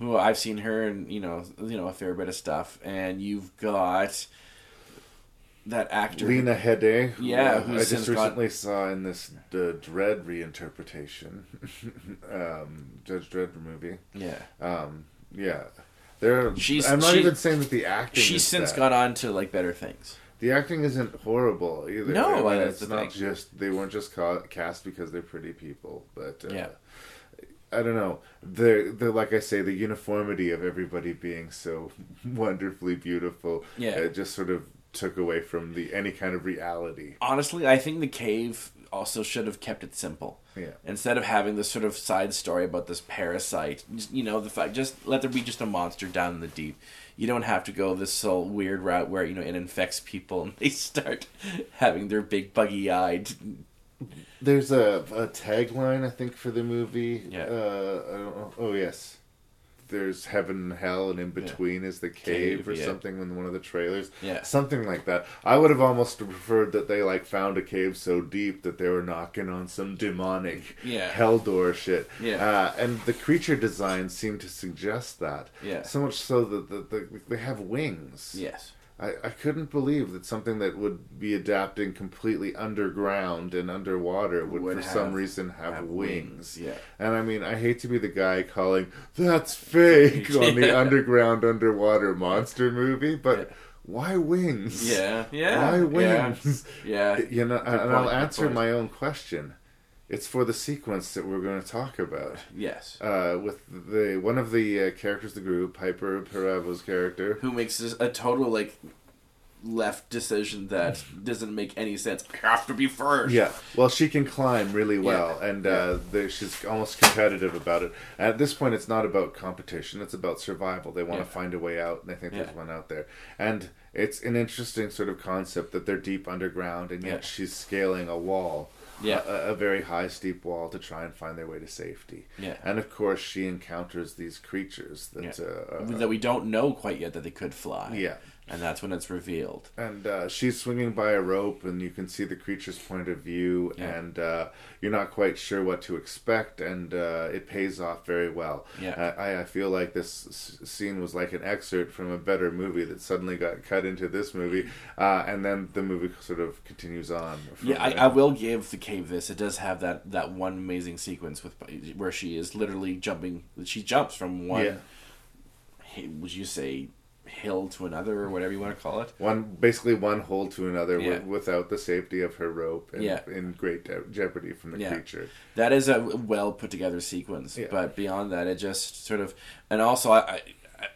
Who I've seen her in you know you know a fair bit of stuff, and you've got that actor Lena Headey. who, Yeah, who's I just got- recently saw in this the Dredd reinterpretation, um, Judge Dredd movie. Yeah. Um, yeah. There, She's- I'm not she- even saying that the acting. She's since gone on to like better things. The acting isn't horrible either. No, I mean, that's it's not thing. just they weren't just cast because they're pretty people, but uh, Yeah. I don't know. The the like I say, the uniformity of everybody being so wonderfully beautiful, Yeah. it just sort of took away from the any kind of reality. Honestly, I think the cave also should have kept it simple. Yeah. Instead of having this sort of side story about this parasite, you know, the fact just let there be just a monster down in the deep. You don't have to go this whole weird route where you know it infects people and they start having their big buggy eyed. There's a, a tagline I think for the movie. Yeah. Uh, I don't know. Oh yes. There's heaven and hell, and in between is the cave, Cave, or yeah. something in one of the trailers. Yeah. something like that. I would have almost preferred that they like found a cave so deep that they were knocking on some demonic Yeah. hell door shit. Yeah. uh, and the creature designs seem to suggest that. Yeah. so much so that the, the, they have wings. Yes. I, I couldn't believe that something that would be adapting completely underground and underwater would, Would for some reason have, have wings. wings, yeah. And I mean, I hate to be the guy calling that's fake on the underground underwater monster movie, but why wings? Yeah. Yeah. Why wings? Yeah. You know, Good and point, I'll answer my own question. It's for the sequence that we're going to talk about. Yes. Uh, with the one of the uh, characters of the group, Piper Perabo's character, Who makes a total like left decision that doesn't make any sense. I have to be first. Yeah, well, she can climb really well, and uh, she's almost competitive about it. At this point, it's not about competition; it's about survival. They want to find a way out, and they think there's Yeah. one out there. And it's an interesting sort of concept that they're deep underground, and yet Yeah. she's scaling a wall, Yeah. a, a very high, steep wall to try and find their way to safety. Yeah. and of course, she encounters these creatures that. Yeah. Uh, uh, that we don't know quite yet that they could fly. Yeah. And that's when it's revealed. and uh, she's swinging by a rope, and you can see the creature's point of view, Yeah. and uh, you're not quite sure what to expect, and uh, it pays off very well. Yeah. I, I feel like this scene was like an excerpt from a better movie that suddenly got cut into this movie, uh, and then the movie sort of continues on. Yeah, I. I will give the cave this. It does have that, that one amazing sequence with where she is literally jumping. She jumps from one. Yeah. hey, Would you say hill to another or whatever you want to call it. One basically one hole to another Yeah. wi- without the safety of her rope and Yeah. in great de- jeopardy from the Yeah. creature. That is a well put together sequence, but beyond that, it just sort of, and also, I,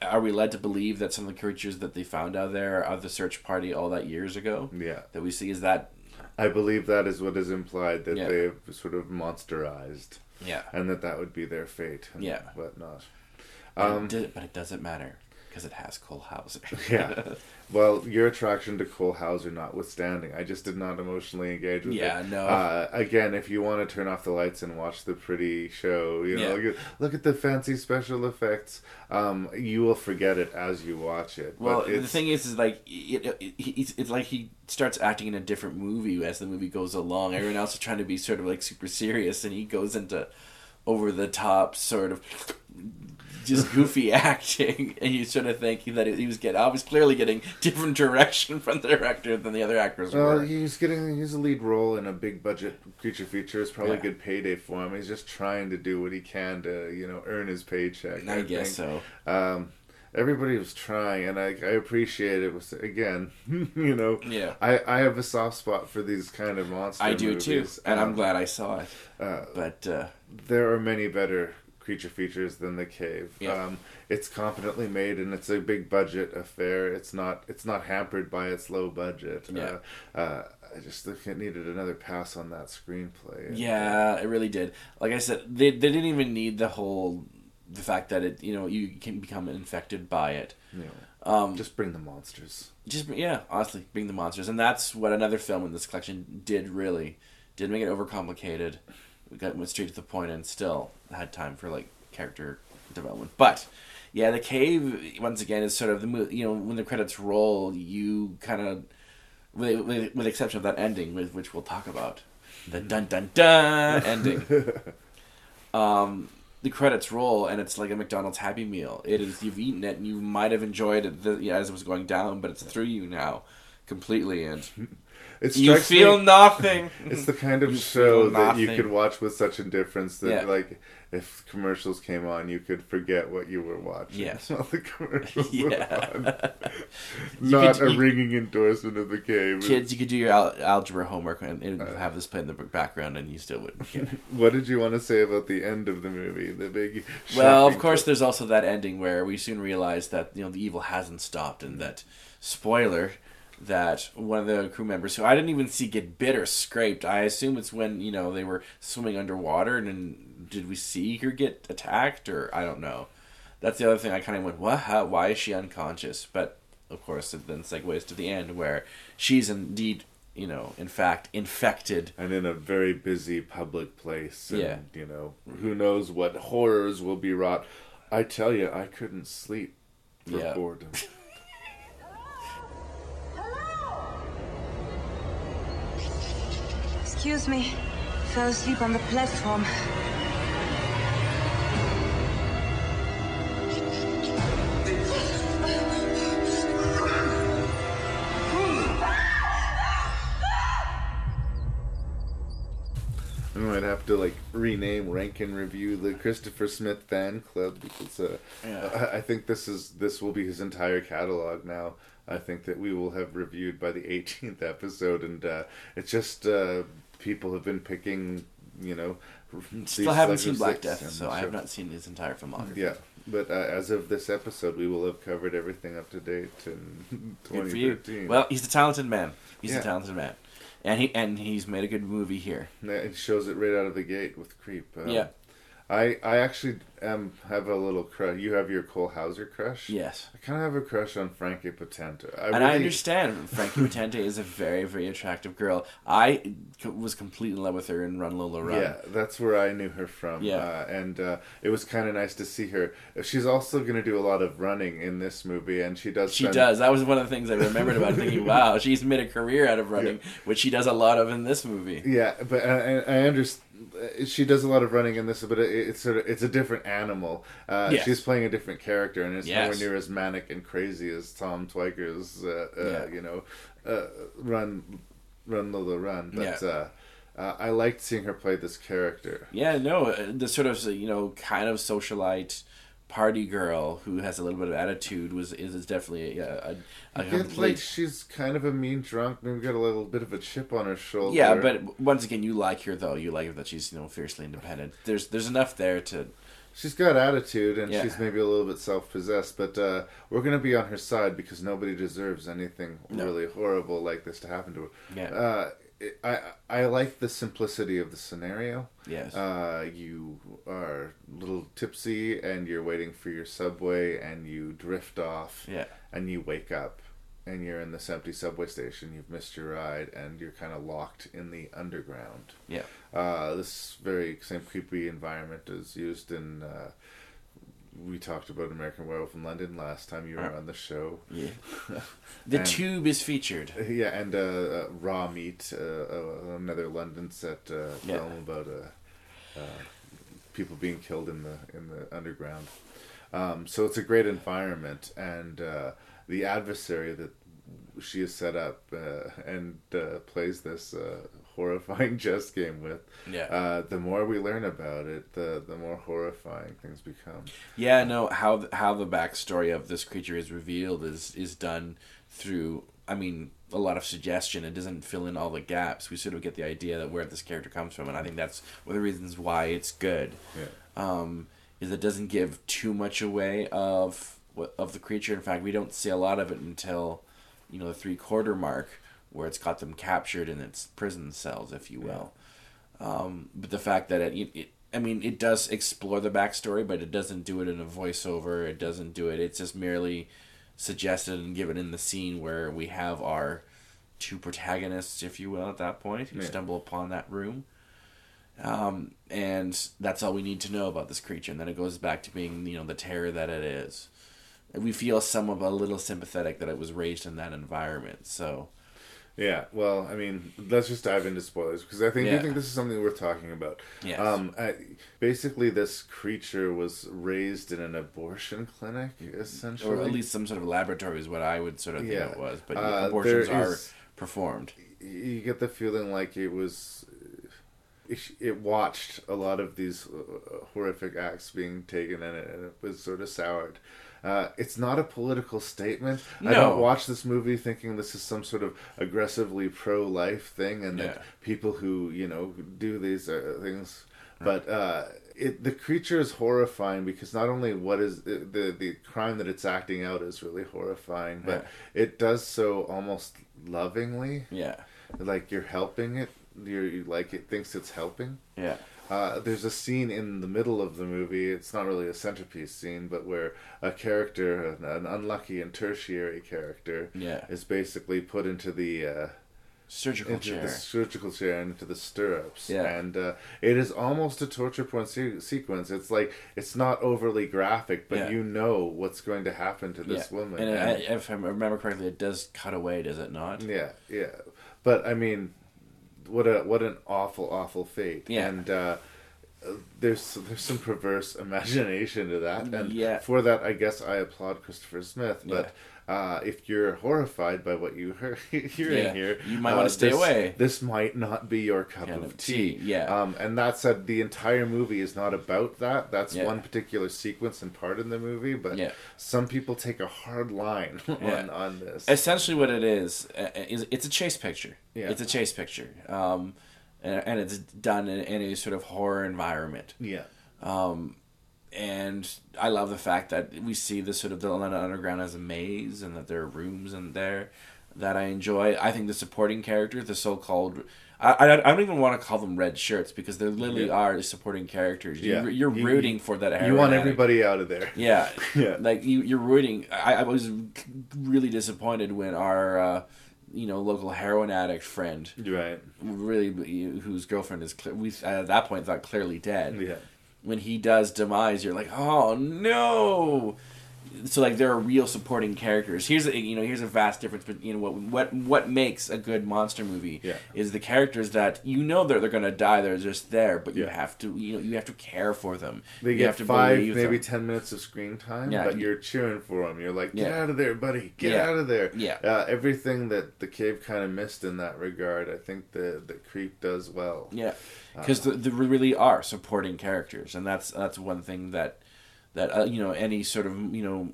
I, are we led to believe that some of the creatures that they found out there are the search party all that years ago? Yeah. That we see is that, I believe that is what is implied that they've sort of monsterized. Yeah. And that that would be their fate Yeah. whatnot. but, Um, but it doesn't matter because it has Cole Hauser. yeah. Well, your attraction to Cole Hauser notwithstanding, I just did not emotionally engage with Yeah, it. Yeah, no. Uh, again, if you want to turn off the lights and watch the pretty show, you know, Yeah. look, at, look at the fancy special effects. Um, you will forget it as you watch it. Well, the thing is, is like it, it, it's, it's like he starts acting in a different movie as the movie goes along. Everyone else is trying to be sort of like super serious, and he goes into over the top sort of just goofy acting, and you sort of think that he was getting, I was clearly getting different direction from the director than the other actors Well, were. he's getting he's a lead role in a big budget creature feature. It's probably Yeah. a good payday for him. He's just trying to do what he can to you know earn his paycheck. I guess think. Um, everybody was trying, and I, I appreciate it. Was again, you know, Yeah. I, I have a soft spot for these kind of monsters. I do too, movies. and I'm Um, glad I saw it. uh, but uh, there are many better creature features than the cave. Yeah. Um, it's competently made and it's a big budget affair. It's not it's not hampered by its low budget. Yeah. Uh, uh, I just think it needed another pass on that screenplay. Yeah, it really did. Like I said, they they didn't even need the whole the fact that it you know you can become infected by it. Yeah. Um, just bring the monsters. Just yeah, honestly, bring the monsters, and that's what another film in this collection did. Really, did make it overcomplicated. We got went straight to the point, and still had time for like character development. But yeah, the cave once again is sort of the you know when the credits roll, you kind of with, with with the exception of that ending, with which we'll talk about, the dun dun dun ending. um, the credits roll, and it's like a McDonald's Happy Meal. It is you've eaten it, and you might have enjoyed it the, yeah, as it was going down, but it's through you now completely, and It you feel me- nothing. It's the kind of You show that you could watch with such indifference that, Yeah. like, if commercials came on, you could forget what you were watching. Yes. while the commercials Yeah. were on. Not could- a you- ringing endorsement of the cave. Kids, you could do your al- algebra homework and, and uh. have this play in the background, and you still wouldn't get it. What did you want to say about the end of the movie? The big. Well, of course, there's also that ending where we soon realize that you know the evil hasn't stopped, and that spoiler that one of the crew members who I didn't even see get bit or scraped. I assume it's when you know they were swimming underwater, and then did we see her get attacked, or I don't know. That's the other thing. I kind of went, what? How, why is she unconscious? But of course, it then segues to the end where she's indeed, you know, in fact, infected. and in a very busy public place. And, Yeah. You know, who knows what horrors will be wrought. I tell you, I couldn't sleep for Yeah. boredom. Excuse me. Fell asleep on the platform. I might have to like rename Rank and Review the Christopher Smith Fan Club because uh, Yeah. I, I think this is this will be his entire catalog now. I think that we will have reviewed by the 18th episode, and uh, it's just uh, people have been picking, you know. Still haven't seen Black Death, so I have not seen his entire filmography. Yeah, but uh, as of this episode, we will have covered everything up to date in Good for you. 2013. Well, he's a talented man. He's Yeah. a talented man, and he and he's made a good movie here. It shows it right out of the gate with Creep. Um, Yeah. I I actually um have a little crush. You have your Cole Hauser crush. Yes. I kind of have a crush on Franka Potente. I and I understand Franka Potente is a very, very attractive girl. I was completely in love with her in Run Lola Run. Yeah, that's where I knew her from. Yeah. uh, and uh, it was kind of nice to see her. She's also going to do a lot of running in this movie, and she does. She spend- does. That was one of the things I remembered about thinking, wow, she's made a career out of running, which she does a lot of in this movie. Yeah, but I, I understand. She does a lot of running in this, but it, it's sort of it's a different animal. Uh, Yes. She's playing a different character, and it's Yes. nowhere near as manic and crazy as Tom Tykwer's. Uh, uh, Yeah. You know, uh, run, run, Lola, run. But Yeah. uh, uh, I liked seeing her play this character. Yeah, no, the sort of you know kind of socialite, party girl who has a little bit of attitude was is, is definitely a, a, a complete like she's kind of a mean drunk, maybe got a little bit of a chip on her shoulder. yeah but once again you like her though you like her that she's you know fiercely independent there's there's enough there to she's got attitude and Yeah. she's maybe a little bit self-possessed. But uh, we're gonna be on her side because nobody deserves anything No. really horrible like this to happen to her. Yeah. Uh, it, I I like the simplicity of the scenario. Yes. Uh, you are a little tipsy and you're waiting for your subway and you drift off. Yeah. And you wake up and you're in this empty subway station. You've missed your ride and you're kind of locked in the underground. Yeah. Uh, this very same creepy environment is used in. Uh, we talked about American Werewolf in London last time you were Right. on the show. Yeah. The And- Tube is featured. Yeah, and uh, uh, Raw Meat, uh, uh, another London set uh, Yeah. film about uh, uh, people being killed in the in the underground. Um, so it's a great environment, and uh, the adversary that she has set up uh, and uh, plays this uh, horrifying chess game with. Yeah. Uh, the more we learn about it, the the more horrifying things become. Yeah, no. How th- how the backstory of this creature is revealed is is done through. I mean, a lot of suggestion. It doesn't fill in all the gaps. We sort of get the idea that where this character comes from, and I think that's one of the reasons why it's good. Yeah. Um, is it doesn't give too much away of of the creature. In fact, we don't see a lot of it until you know the three quarter mark, where it's got them captured in its prison cells, if you will. Um, but the fact that it, it, I mean, it does explore the backstory, but it doesn't do it in a voiceover. It doesn't do it. It's just merely suggested and given in the scene where we have our two protagonists, if you will, at that point, who Yeah. stumble upon that room. Um, and that's all we need to know about this creature. And then it goes back to being, you know, the terror that it is. We feel some of a little sympathetic that it was raised in that environment. So, Yeah, well, I mean, let's just dive into spoilers because I think Yeah. I think this is something worth talking about. Yes. Um, I, basically, this creature was raised in an abortion clinic, essentially, or at least some sort of laboratory is what I would sort of think it was. But Uh, abortions are is- performed. you get the feeling like it was. It, watched a lot of these uh, horrific acts being taken, and it, and it was sort of soured. Uh, it's not a political statement. I don't watch this movie thinking this is some sort of aggressively pro-life thing, and Yeah. that people who you know do these uh, things. But uh, it the creature is horrifying because not only what is the the, the crime that it's acting out is really horrifying, but it does so almost lovingly. Yeah. like you're helping it. You're you, like it thinks it's helping. Yeah. Uh, there's a scene in the middle of the movie. It's not really a centerpiece scene, but where a character, an, an unlucky and tertiary character, Yeah. is basically put into the uh, Surgical into chair. the surgical chair and into the stirrups. Yeah. and uh, it is almost a torture porn se- sequence. It's like it's not overly graphic, but Yeah. you know what's going to happen to this yeah. woman. And, And- uh, if I remember correctly, it does cut away, does it not? Yeah, yeah. But I mean, what a what an awful, awful fate. Yeah. And uh, there's there's some perverse imagination to that, and Yeah. for that, I guess I applaud Christopher Smith. But uh, if you're horrified by what you hear hearing Yeah. here, You might uh, wanna stay this- away. This might not be your cup Kind of tea. tea, yeah. Um, and that said, the entire movie is not about that. That's Yeah. one particular sequence and part in the movie. But Yeah. some people take a hard line on on this. Essentially, what it is uh, is it's a chase picture. Yeah. It's a chase picture, um, and, and it's done in, in a sort of horror environment. Yeah. Um, and I love the fact that we see the sort of the London Underground as a maze, and that there are rooms in there that I enjoy. I think the supporting characters, the so-called, I, I, I don't even want to call them red shirts because they literally Yeah. are supporting characters. Yeah. You're, you're You- rooting for that. You want everybody out of there. Yeah, Yeah. Like you, you're rooting. I, I was really disappointed when our, uh, you know, local heroin addict friend, Right. really, whose girlfriend is clear, we at that point thought clearly dead. Yeah. When he does demise, you're like, oh no. So like there are real supporting characters. Here's a you know here's a vast difference. But you know what what what makes a good monster movie Yeah. is the characters that you know they're they're gonna die. They're just there, but you have to you know you have to care for them. They you get have to five, maybe them. ten minutes of screen time, Yeah. but you're cheering for them. You're like, get Yeah. out of there, buddy! Get Yeah. out of there! Yeah. Uh, everything that the cave kind of missed in that regard, I think the the creep does well. Yeah, because the, the really are supporting characters, and that's that's one thing that that uh, you know any sort of you know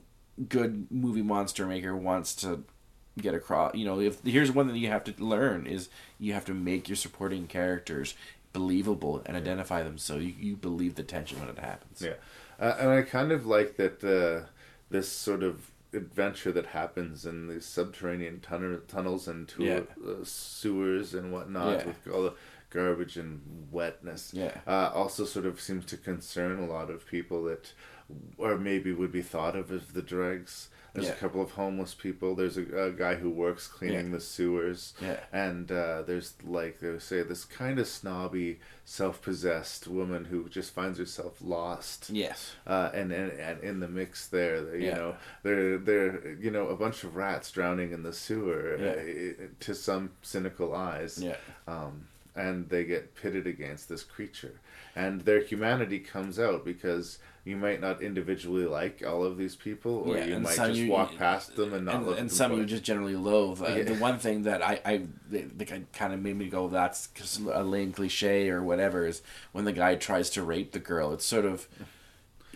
good movie monster maker wants to get across. You know, if here's one thing you have to learn is you have to make your supporting characters believable and identify them so you, you believe the tension when it happens. Yeah, uh, and I kind of like that uh, this sort of adventure that happens in these subterranean tunnel, tunnels and to, Yeah. uh, sewers and whatnot Yeah. with all the garbage and wetness. Yeah. uh, also sort of seems to concern a lot of people that, or maybe would be thought of as the dregs. There's Yeah. a couple of homeless people. There's a, a guy who works cleaning Yeah. the sewers. Yeah. And uh, there's like they say this kind of snobby, self-possessed woman who just finds herself lost. Yes. Uh, and, and and in the mix there, you Yeah. know, they're they're you know a bunch of rats drowning in the sewer Yeah. uh, to some cynical eyes. Yeah. Um, and they get pitted against this creature, and their humanity comes out because you might not individually like all of these people, or Yeah, you might just you- walk past them and not and, look. and them some you just generally loathe. Uh, Yeah. The one thing that I, I I kind of made me go, that's a lame cliche or whatever, is when the guy tries to rape the girl. It's sort of,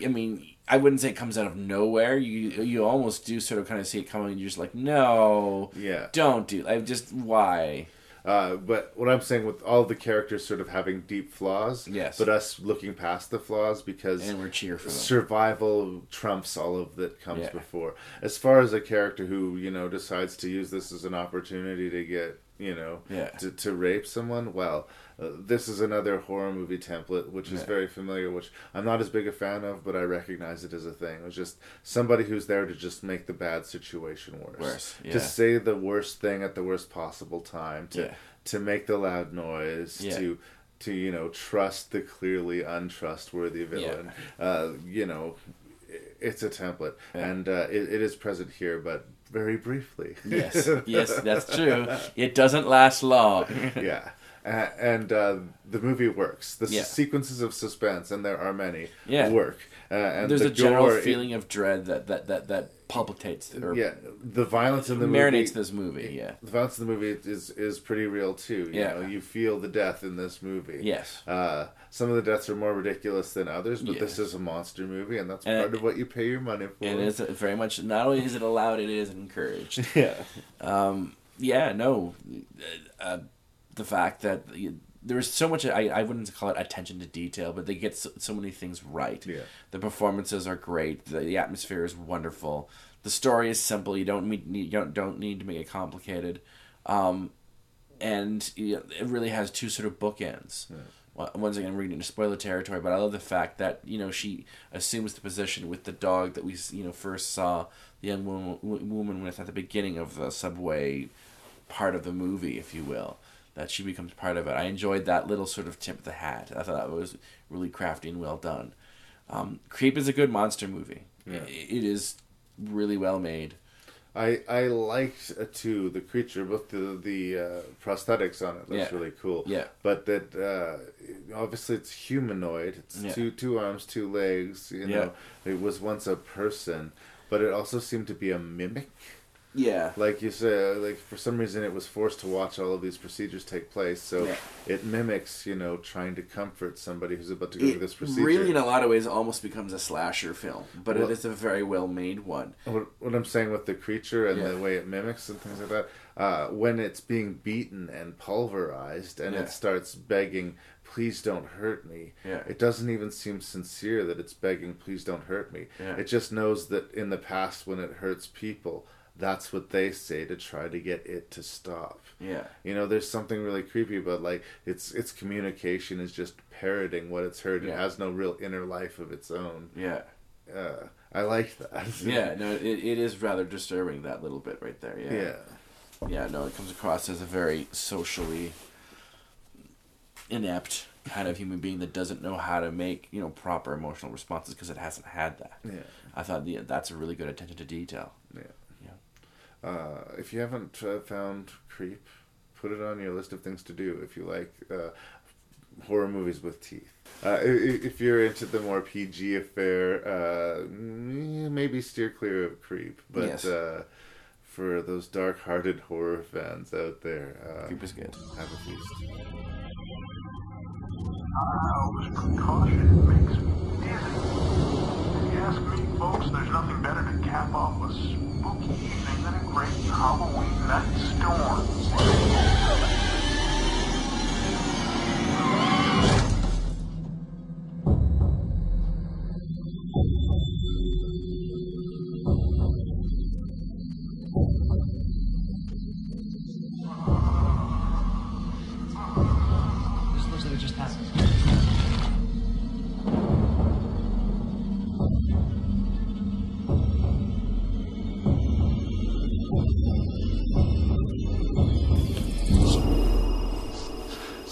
I mean, I wouldn't say it comes out of nowhere. You you almost do sort of kind of see it coming, and you're just like, no, Yeah. don't do. I just why. Uh, but what I'm saying with all the characters sort of having deep flaws, Yes. but us looking past the flaws because And we're cheer for them. survival trumps all of that comes Yeah. before. As far as a character who you know decides to use this as an opportunity to get you know Yeah. to, to rape someone, well, uh, this is another horror movie template which is Yeah. very familiar. Which I'm not as big a fan of, but I recognize it as a thing. It's just somebody who's there to just make the bad situation worse, Worse, yeah. to say the worst thing at the worst possible time, to Yeah. to make the loud noise, Yeah. to to you know trust the clearly untrustworthy villain. Uh, you know, it's a template, Yeah. and uh, it, it is present here, but very briefly. Yes, yes, that's true. It doesn't last long. yeah. And uh, the movie works. The Yeah. sequences of suspense, and there are many, Yeah. work. Uh, and There's the a general gore, it- feeling of dread that that that that palpitates or yeah, the violence in the movie marinates movie, this movie. Yeah. the violence in the movie is is pretty real too. You Yeah. know, you feel the death in this movie. Yes. Uh, some of the deaths are more ridiculous than others, but this is a monster movie, and that's And part it- of what you pay your money for. And it's very much not only is it allowed, it is encouraged. Yeah. Um, yeah. No. The fact that there's so much I, I wouldn't call it attention to detail, but they get so, so many things right. Yeah. The performances are great. The, the atmosphere is wonderful. The story is simple. You don't need you don't don't need to make it complicated. Um, and you know, it really has two sort of bookends. Well, Once again, we're getting into spoiler territory, but I love the fact that you know she assumes the position with the dog that we you know first saw the young woman, woman with at the beginning of the subway part of the movie, if you will. That she becomes part of it. I enjoyed that little sort of tip of the hat. I thought that was really crafty and well done. Um, Creep is a good monster movie. Yeah. I- It is really well made. I I liked uh, too the creature, both the the uh, prosthetics on it. That's Yeah. really cool. Yeah. But that uh, obviously it's humanoid. It's Yeah. two two arms, two legs. You know, it was once a person, but it also seemed to be a mimic. Yeah. Like you said, like for some reason it was forced to watch all of these procedures take place, so Yeah. it mimics, you know, trying to comfort somebody who's about to go through this procedure. really, in a lot of ways, almost becomes a slasher film, but Well- it is a very well made one. what, what I'm saying with the creature and Yeah. the way it mimics and things like that, uh, when it's being beaten and pulverized and Yeah. it starts begging, please don't hurt me, Yeah. it doesn't even seem sincere that it's begging, please don't hurt me. Yeah. It just knows that in the past, when it hurts people, that's what they say to try to get it to stop. Yeah. You know, there's something really creepy about like its its communication is just parroting what it's heard. It has no real inner life of its own. Yeah. Uh, I like that. Yeah, no, it, it is rather disturbing that little bit right there. Yeah. Yeah. Yeah, no, it comes across as a very socially inept kind of human being that doesn't know how to make you know proper emotional responses because it hasn't had that. Yeah. I thought the, that's a really good attention to detail. Yeah. Yeah. Uh, if you haven't uh, found Creep, put it on your list of things to do if you like uh, horror movies with teeth. Uh, i- i- if you're into the more PG affair, uh, maybe steer clear of Creep. But Yes. uh, for those dark-hearted horror fans out there, uh, Creep is good. Have a feast. Precaution makes me dizzy. Yeah. ask me, folks, there's nothing better to cap off a spooky evening great Halloween night storm.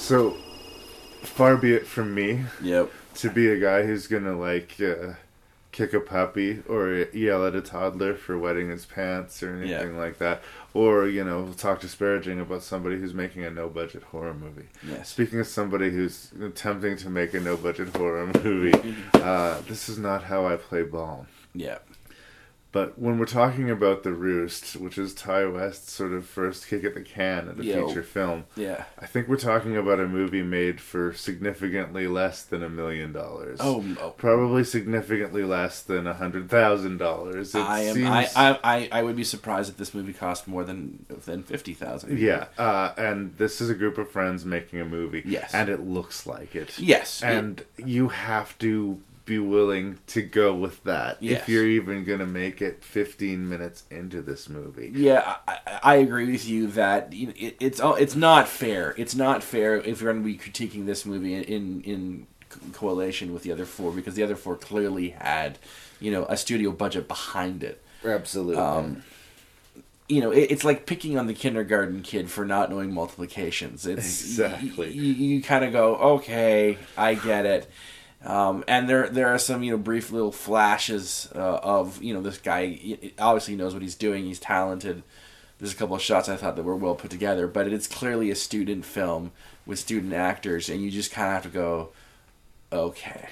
So, far be it from me. Yep. To be a guy who's gonna like uh, kick a puppy or yell at a toddler for wetting his pants or anything like that, or you know talk disparaging about somebody who's making a no-budget horror movie. Yes. Speaking of somebody who's attempting to make a no-budget horror movie, uh, this is not how I play ball. Yeah. But when we're talking about The Roost, which is Ti West's sort of first kick at the can at a Yo. feature film, Yeah. I think we're talking about a movie made for significantly less than a million dollars. Oh, oh. probably significantly less than a hundred thousand dollars. I am. seems- I, I, I, would be surprised if this movie cost more than than fifty thousand. Yeah, uh, and this is a group of friends making a movie. Yes. and it looks like it. Yes. and you have to be willing to go with that Yes. if you're even going to make it 15 minutes into this movie. Yeah, I, I- agree with you that you know, it, it's all it's not fair. It's not fair if you're going to be critiquing this movie in, in in correlation with the other four because the other four clearly had you know a studio budget behind it. Absolutely. Um, you know, it, it's like picking on the kindergarten kid for not knowing multiplications. It's Exactly. You, you kind of go, okay, I get it. Um, and there there are some you know brief little flashes uh, of you know this guy he- obviously knows what he's doing. He's talented. There's a couple of shots I thought that were well put together, but it's clearly a student film with student actors, and you just kind of have to go, okay.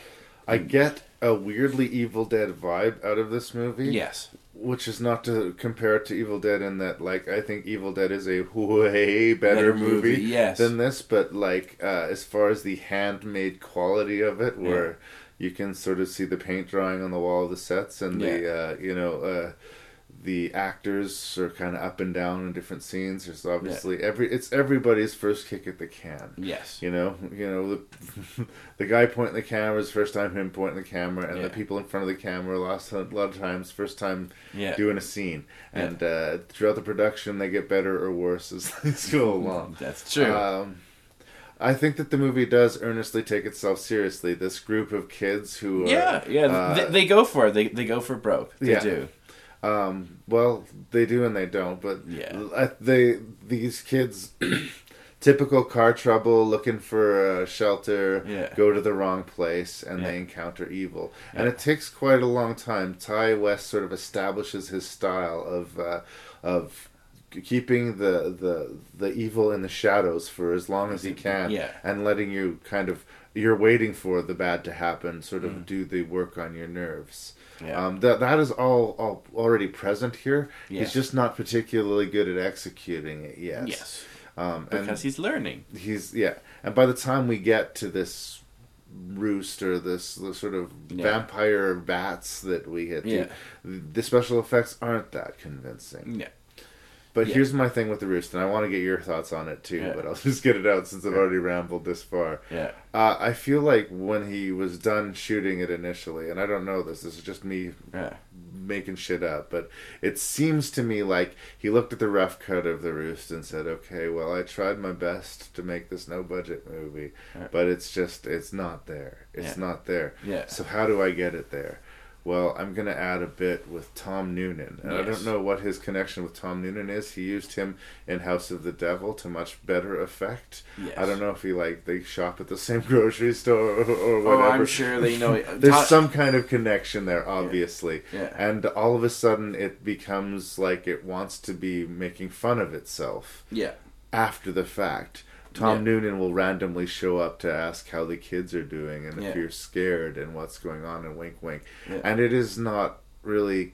I get a weirdly Evil Dead vibe out of this movie. Yes. Which is not to compare it to Evil Dead in that, like, I think Evil Dead is a way better, Better movie, movie, yes. than this. But like, uh, as far as the handmade quality of it, where you can sort of see the paint drying on the wall of the sets and the, uh, you know, uh, the actors are kind of up and down in different scenes. There's obviously every it's everybody's first kick at the can. Yes. You know, you know the the guy pointing the camera is first time him pointing the camera, and Yeah. the people in front of the camera lost a lot of times first time Yeah. doing a scene, Yeah. and uh, throughout the production they get better or worse as things go along. That's true. Um, I think that the movie does earnestly take itself seriously. This group of kids who are Yeah, yeah, uh, they, they go for it. They they go for broke. They Yeah. do. Um, well, they do and they don't, but Yeah. They these kids, typical car trouble, looking for a shelter, Yeah. go to the wrong place, and they encounter evil. And it takes quite a long time. Ti West sort of establishes his style of uh, of keeping the, the the evil in the shadows for as long as he can, Yeah. and letting you kind of you're waiting for the bad to happen, sort of Mm. do the work on your nerves. Yeah. Um, that that is all, all already present here. Yeah. He's just not particularly good at executing it yet. Yes. Um, Because he's learning. He's yeah, and by the time we get to this roost or this, this sort of Yeah. vampire bats that we hit, Yeah. the special effects aren't that convincing. Yeah. But Yeah. here's my thing with the roost, and I want to get your thoughts on it too. Yeah. But I'll just get it out since I've already rambled this far. Yeah. Uh, I feel like when he was done shooting it initially, and I don't know this, this is just me Yeah. making shit up, but it seems to me like he looked at the rough cut of the roost and said, "Okay, well, I tried my best to make this no budget movie, but it's just it's not there. It's not there. Yeah. So how do I get it there?" Well, I'm gonna add a bit with Tom Noonan, and I don't know what his connection with Tom Noonan is. He used him in House of the Devil to much better effect. Yes. I don't know if he like they shop at the same grocery store or, or Oh. I'm sure they know. There's Tom- some kind of connection there, obviously. Yeah. And all of a sudden, it becomes like it wants to be making fun of itself. Yeah. After the fact, Tom Yeah. Noonan will randomly show up to ask how the kids are doing and if you're scared and what's going on and wink wink. Yeah. And it is not really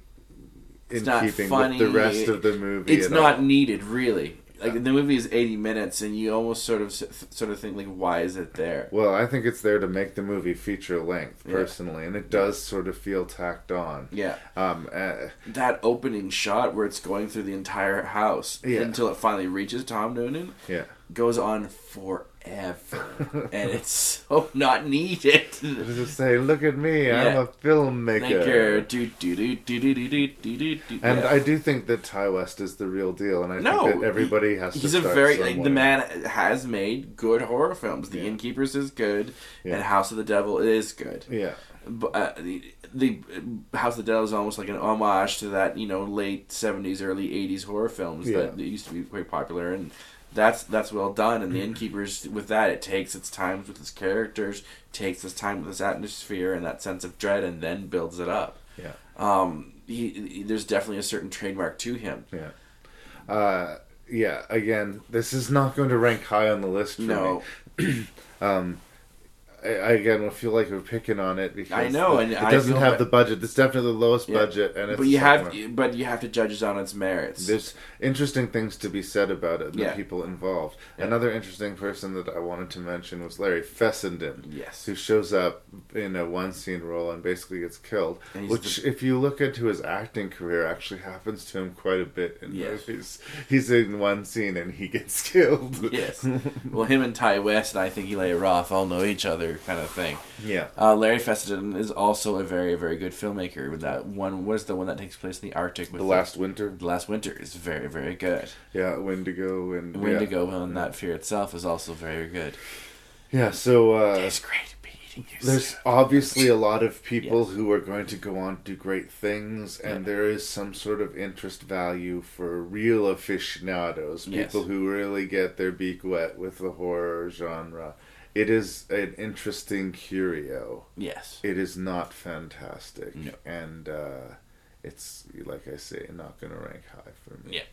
in keeping funny. with the rest of the movie. It's not all. needed, really. Like the movie is eighty minutes, and you almost sort of sort of think like, why is it there? Well, I think it's there to make the movie feature length, Yeah. personally, and it does sort of feel tacked on. Yeah. Um. Uh, That opening shot where it's going through the entire house Yeah. until it finally reaches Tom Noonan yeah. goes on Ever, and it's so not needed. Just say, look at me, yeah. I'm a filmmaker. Do, do, do, and. I do think that Ti West is the real deal, and I no, think that everybody he, has. He's a very like, the man has made good horror films. The yeah. Innkeepers is good, and House of the Devil is good. Yeah. Uh, the, the House of the Devil is almost like an homage to that, you know, late seventies, early eighties horror films that used to be quite popular, and that's that's well done. And the Innkeepers with that, it takes its time with its characters, takes its time with its atmosphere and that sense of dread, and then builds it up. Yeah. Um, he, he there's definitely a certain trademark to him. Yeah. Uh, yeah. Again, this is not going to rank high on the list for No. me. um, I, I again will feel like we're picking on it because I know, it, and it I doesn't have the budget. It's definitely the lowest Yeah. budget, and it's but you have but you have to judge it on its merits. There's interesting things to be said about it, and the Yeah. people involved. Yeah. Another interesting person that I wanted to mention was Larry Fessenden. Yes. Who shows up in a one scene role and basically gets killed. Which, if you look into his acting career, actually happens to him quite a bit in Yes. movies. He's in one scene and he gets killed. yes. Well, him and Ti West and I think Eli Roth all know each other, kind of thing. Yeah. Uh, Larry Fessenden is also a very, very good filmmaker. With that one, was the one that takes place in the Arctic? With The Last Winter. The Last Winter is very, very good. Yeah, Wendigo and Wendigo yeah. and that fear itself is also very good. Yeah, so uh, It's great to be eating your there's obviously a lot of people who are going to go on to do great things, and there is some sort of interest value for real aficionados, Yes. people who really get their beak wet with the horror genre. It is an interesting curio. Yes. It is not fantastic. No. And uh, it's, like I say, not going to rank high for me. Yeah.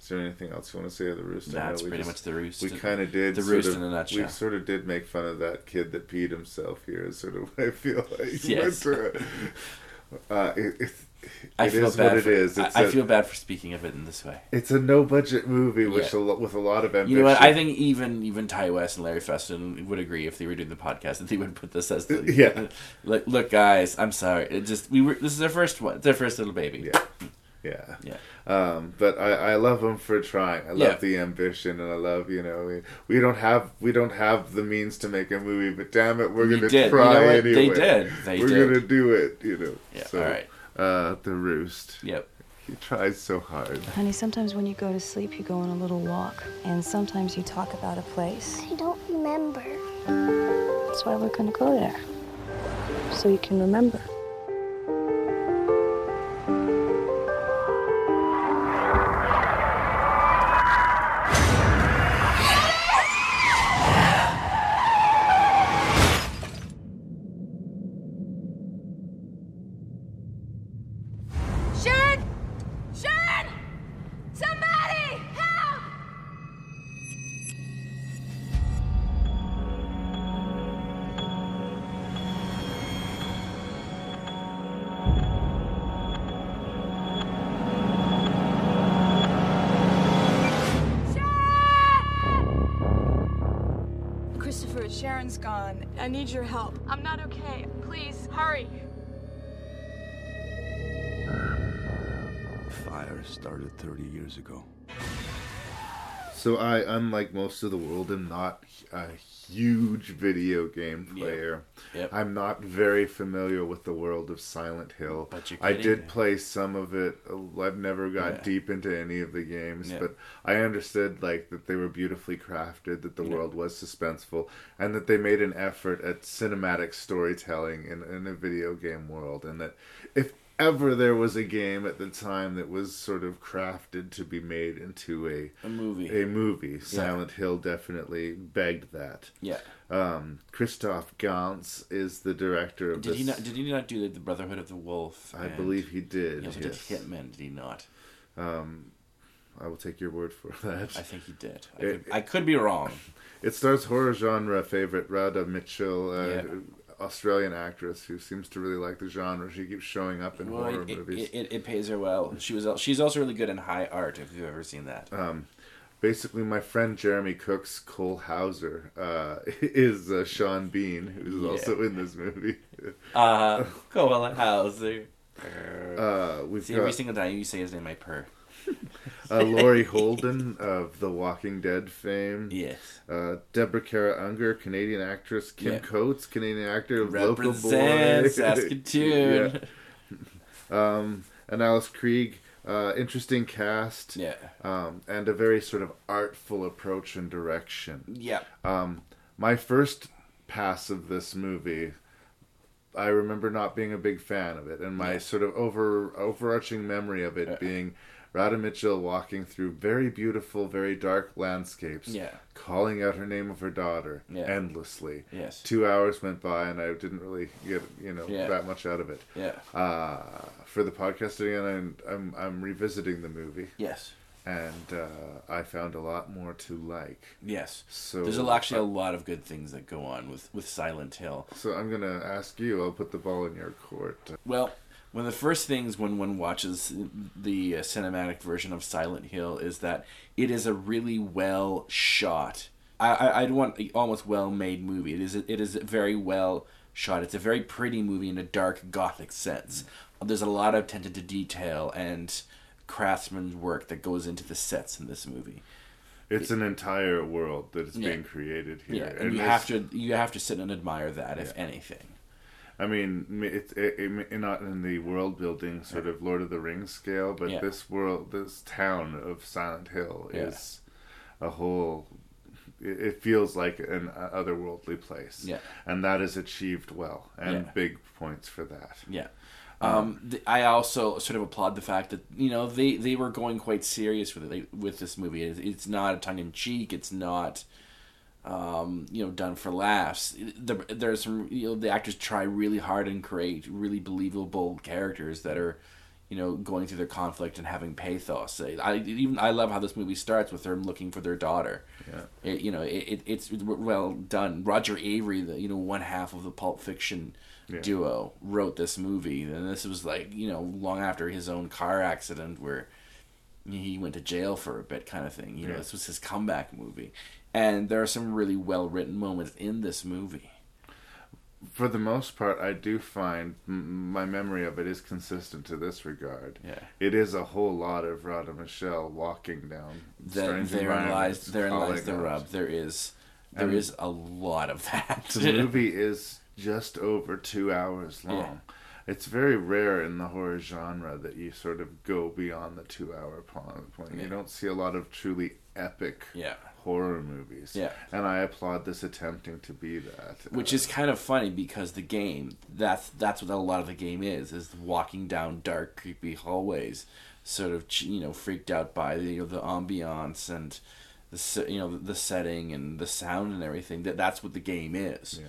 Is there anything else you want to say of the roost? I know That's we pretty much The Roost. We kind of did The sort Roost of- in a nutshell. We sort of did make fun of that kid that peed himself here. Is sort of what I feel like. Yes. Uh, it, it, I feel is bad what it for, is. I It's I a- feel bad for speaking of it in this way. It's a no budget movie with Yeah. a lo- with a lot of ambition. You know what? I think even even Ti West and Larry Fessenden would agree if they were doing the podcast that they would put this as the Yeah. Look, look, guys, I'm sorry. It just we were. This is their first one. Their first little baby. Yeah. Yeah. Yeah. Um, but I, I love them for trying. I love Yeah. the ambition, and I love you know we, we don't have we don't have the means to make a movie, but damn it, we're You gonna did. You try know what? They anyway. did. They we're did. gonna do it. You know. Yeah, So, all right. Uh, the roost. Yep. He tries so hard. Honey, sometimes when you go to sleep, you go on a little walk, and sometimes you talk about a place. I don't remember. That's why we're gonna go there. So you can remember. 30 years ago. So I, unlike most of the world, am not a huge video game player. Yep. I'm not very familiar with the world of Silent Hill. But you're I did play some of it. I've never got Yeah. deep into any of the games, Yeah. but I understood like that they were beautifully crafted, that the world was suspenseful, and that they made an effort at cinematic storytelling in, in a video game world, and that if ever there was a game at the time that was sort of crafted to be made into a A movie. a movie. Silent Hill definitely begged that. Yeah. Um, Christophe Gans is the director of Did this. he not? Did he not do the Brotherhood of the Wolf? I believe he did. He also yes. did Hitman. Did he not? Um, I will take your word for that. I think he did. I, It- could, I could be wrong. It stars horror genre favorite Radha Mitchell, uh, Yeah. Australian actress who seems to really like the genre. She keeps showing up in Well, horror it, movies. it, it, it pays her well. She was she's also really good in High Art. If you've ever seen that. um, basically my friend Jeremy Cook's Cole Hauser uh, is uh, Sean Bean, who's Yeah. also in this movie. Uh, Cole Hauser. Uh, we've See, got every single time you say his name, I purr. uh, Laurie Holden of The Walking Dead fame. Yes. Uh, Deborah Kara Unger, Canadian actress. Kim Yeah. Coates, Canadian actor of Local Boy. Saskatoon. yeah. Um, and Alice Krige. Uh, interesting cast. Yeah. Um, and a very sort of artful approach and direction. Yeah. Um, my first pass of this movie, I remember not being a big fan of it, and my Yeah. sort of over overarching memory of it being Radha Mitchell walking through very beautiful, very dark landscapes, Yeah. calling out her name of her daughter Yeah. endlessly. Yes. Two hours went by, and I didn't really get you know Yeah. that much out of it. Yeah. Uh, for the podcast again, I'm, I'm I'm revisiting the movie. Yes. And uh, I found a lot more to like. Yes. So There's actually a lot of good things that go on with, with Silent Hill. So I'm gonna ask you. I'll put the ball in your court. Well, one of the first things when one watches the uh, cinematic version of Silent Hill is that it is a really well shot. I, I I'd want almost well made movie. It is a, it is very well shot. It's a very pretty movie in a dark gothic sense. There's a lot of attention to detail and craftsman's work that goes into the sets in this movie. It's an entire world that is Yeah. being created here, Yeah, and you have to you have to sit and admire that, if anything. I mean, it's it, it, not in the world building sort of Lord of the Rings scale, but Yeah. this world, this town of Silent Hill Yeah. is a whole. It, feels like an otherworldly place, Yeah. and that is achieved well, and Yeah. big points for that. Yeah. Um, th- I also sort of applaud the fact that you know they, they were going quite serious with it with this movie. It's, it's not a tongue in cheek. It's not um, you know done for laughs. The, there's some you know the actors try really hard and create really believable characters that are you know going through their conflict and having pathos. I even I love how this movie starts with them looking for their daughter. Yeah. It, you know it, it, it's well done. Roger Avary, the you know one half of the Pulp Fiction Yeah. duo wrote this movie, and this was like you know long after his own car accident where he went to jail for a bit, kind of thing. You know, this was his comeback movie, and there are some really well written moments in this movie. For the most part, I do find my memory of it is consistent to this regard. Yeah. It is a whole lot of Radha Mitchell walking down That therein lies therein lies the rub. There is there is And a lot of that. the movie is just over two hours long. It's very rare in the horror genre that you sort of go beyond the two hour point. You don't see a lot of truly epic Yeah. Horror movies. Yeah. And I applaud this attempting to be that. which is kind of funny because the game that's that's what a lot of the game is is walking down dark creepy hallways sort of you know freaked out by the you know, the ambiance and the you know the setting and the sound and everything that that's what the game is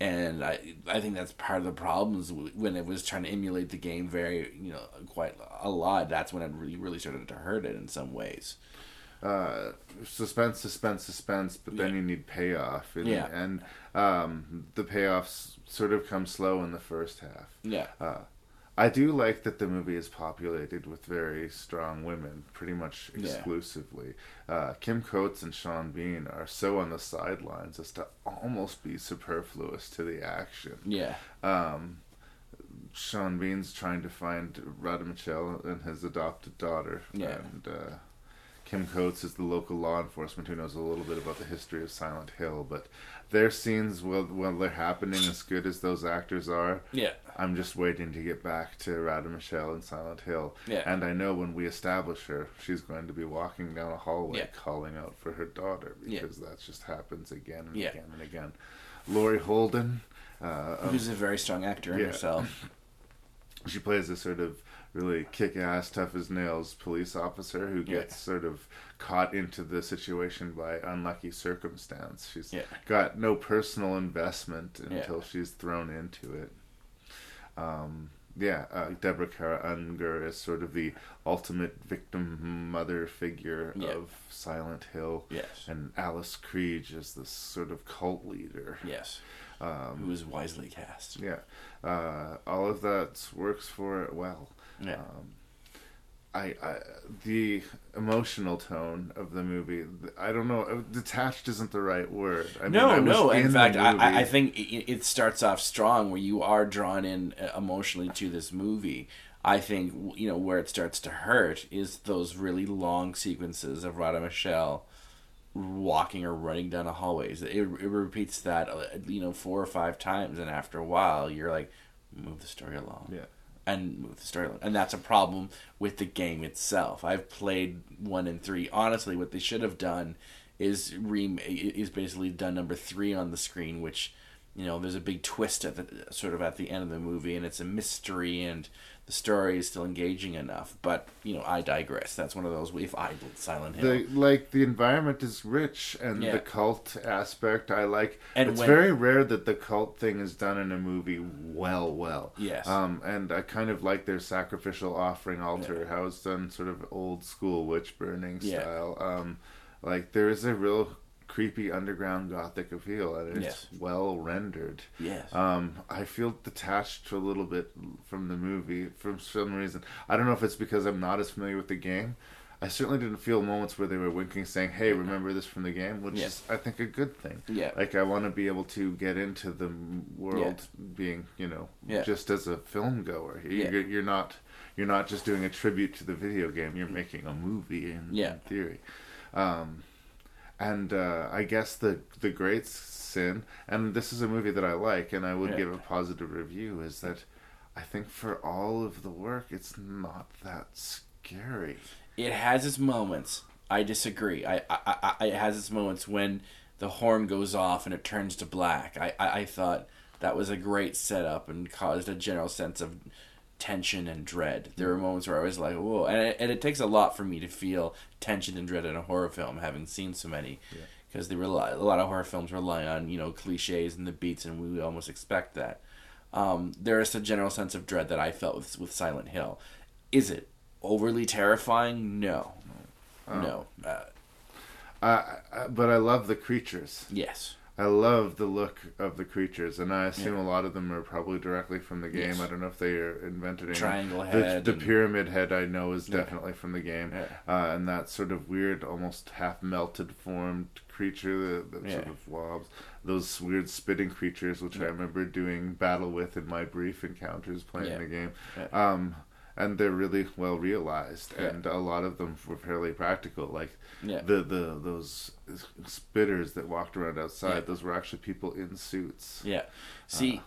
and I I think that's part of the problems when it was trying to emulate the game very you know quite a lot that's when it really really started to hurt it in some ways uh, suspense, suspense, suspense, but then you need payoff. And, Yeah. And um, the payoffs sort of come slow in the first half. Yeah. Uh, I do like that the movie is populated with very strong women, pretty much Yeah. exclusively. Uh, Kim Coates and Sean Bean are so on the sidelines as to almost be superfluous to the action. Yeah. Um, Sean Bean's trying to find Mitchell and his adopted daughter. Yeah. And uh, Kim Coates is the local law enforcement who knows a little bit about the history of Silent Hill. But their scenes, while, while they're happening, as good as those actors are, Yeah. I'm just waiting to get back to Radha Mitchell in Silent Hill. Yeah. And I know when we establish her, she's going to be walking down a hallway Yeah. calling out for her daughter Yeah. because that just happens again and Yeah. again and again. Laurie Holden. Uh, who's a very strong actor in yeah. herself she plays a sort of really kick-ass, tough as nails police officer who Yeah. gets sort of caught into the situation by unlucky circumstance. She's Yeah. got no personal investment Yeah. until she's thrown into it. Um, yeah, uh, Deborah Kara Unger is sort of the ultimate victim mother figure Yeah. of Silent Hill. Yes. And Alice Krige is this sort of cult leader. Yes. Um, who was wisely cast yeah, uh, all of that works for it well. Yeah. Um, I, I the emotional tone of the movie. I don't know. Detached isn't the right word. I mean, no, I no. In, the fact, I. I I think it, it starts off strong where you are drawn in uh, emotionally to this movie. I think you know where it starts to hurt is those really long sequences of Radha Mitchell walking or running down the hallways. It, it repeats that uh, you know four or five times, and after a while, you're like, move the story along. Yeah. And move the story along. And that's a problem with the game itself. I've played one and three. Honestly, what they should have done is re is basically done number three on the screen, which you know there's a big twist at the sort of at the end of the movie, and it's a mystery, and the story is still engaging enough. But you know, I digress. That's one of those we've idled Silent Hill. The, like the environment is rich and Yeah. the cult aspect I like. And it's when- very rare that the cult thing is done in a movie well, well. Yes. Um, and I kind of like their sacrificial offering altar, how it's done, sort of old school witch burning Yeah. style. Um, like there is a real creepy underground gothic appeal, and it's Yes. well rendered. Yes. Um, I feel detached a little bit from the movie for some reason. I don't know if it's because I'm not as familiar with the game. I certainly didn't feel moments where they were winking, saying, "Hey, remember this from the game," which Yeah. is, I think, a good thing. Yeah. Like I want to be able to get into the world, being, you know, Yeah. just as a film goer. You- Yeah. You're, you're not, you're not just doing a tribute to the video game. You're making a movie in, Yeah. in theory. Um, and uh, I guess the the great sin, and this is a movie that I like, and I would Yeah. give a positive review, is that I think for all of the work, it's not that scary. it has its moments. I disagree. I, I, I it has its moments when the horn goes off and it turns to black. I, I, I thought that was a great setup and caused a general sense of tension and dread. There were moments where I was like, "Whoa!" And it, and it takes a lot for me to feel tension and dread in a horror film, having seen so many. Because they rely a lot of horror films rely on you know cliches and the beats, and we almost expect that. Um, there is a general sense of dread that I felt with with Silent Hill. Is it overly terrifying? No, Oh. no. Uh, Uh, but I love the creatures. yes, I love the look of the creatures, and I assume Yeah. a lot of them are probably directly from the game. Yes. I don't know if they are invented any. Triangle The, head the and- pyramid head I know is Yeah. definitely from the game, Yeah. uh, and that sort of weird, almost half melted formed creature that, that sort of wobs. Those weird spitting creatures, which I remember doing battle with in my brief encounters playing the game. Um, and they're really well realized, Yeah. and a lot of them were fairly practical. Like Yeah. the the those spitters that walked around outside, Yeah. those were actually people in suits. yeah. See,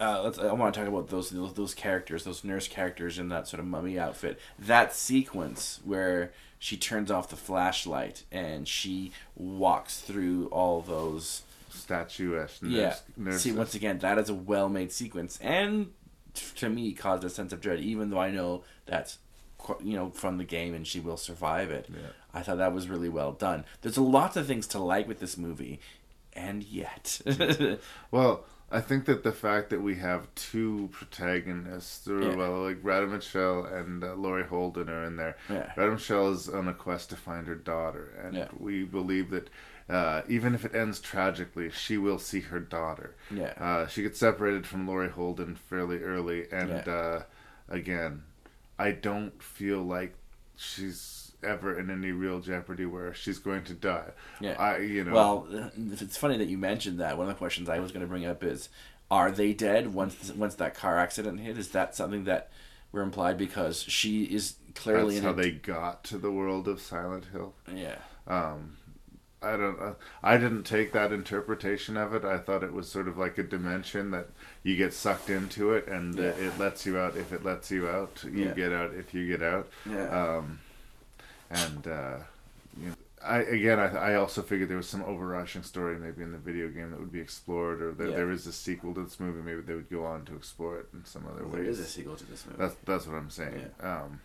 uh, let's. I want to talk about those, those those characters, those nurse characters in that sort of mummy outfit. That sequence where she turns off the flashlight and she walks through all those Statuesque nurse, yeah. nurses. See, once again, that is a well-made sequence, and to me, caused a sense of dread. Even though I know that's you know from the game, and she will survive it. Yeah. I thought that was really well done. There's a lot of things to like with this movie, and yet, Well, I think that the fact that we have two protagonists, or Yeah. well, like Radha Mitchell and uh, Laurie Holden are in there. Yeah. Radha Mitchell is on a quest to find her daughter, and Yeah. we believe that uh, even if it ends tragically, she will see her daughter. Yeah. Uh, she gets separated from Laurie Holden fairly early, and Yeah. uh, again, I don't feel like she's ever in any real jeopardy where she's going to die. yeah, I, you know. Well, it's funny that you mentioned that. One of the questions I was going to bring up is, are they dead once once that car accident hit? Is that something that were implied because she is clearly that's how they got to the world of Silent Hill. Yeah. Um, I don't. Uh, I didn't take that interpretation of it. I thought it was sort of like a dimension that you get sucked into it, and uh, Yeah. it lets you out if it lets you out. You Yeah. get out if you get out. Yeah. Um, and uh, you know, I again, I, I also figured there was some overarching story maybe in the video game that would be explored, or that Yeah. there is a sequel to this movie. Maybe they would go on to explore it in some other Well, there ways. is a sequel to this movie. That's that's what I'm saying. Um,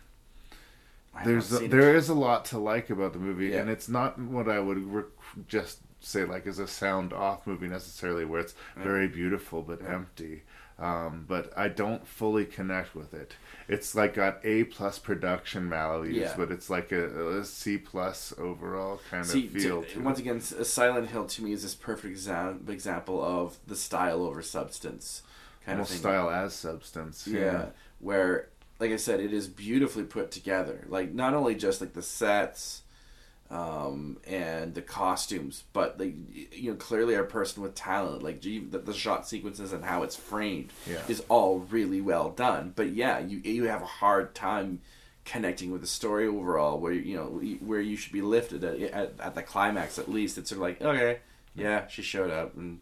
there's a, there is a lot to like about the movie, Yeah. and it's not what I would re- just say like is a sound off movie necessarily, where it's Yeah. very beautiful but Yeah. empty. Um, but I don't fully connect with it. It's like got A plus production values, but it's like a, a C plus overall kind See, of feel. to- once it. again, Silent Hill to me is this perfect exa- example of the style over substance kind Almost of thing. style as substance. Yeah. Yeah. where like I said, it is beautifully put together. Like not only just like the sets um, and the costumes, but like you know, clearly a person with talent. Like the, the shot sequences and how it's framed Yeah. is all really well done. But yeah, you you have a hard time connecting with the story overall, where you know where you should be lifted at, at, at the climax at least. It's sort of like okay, yeah, she showed up and.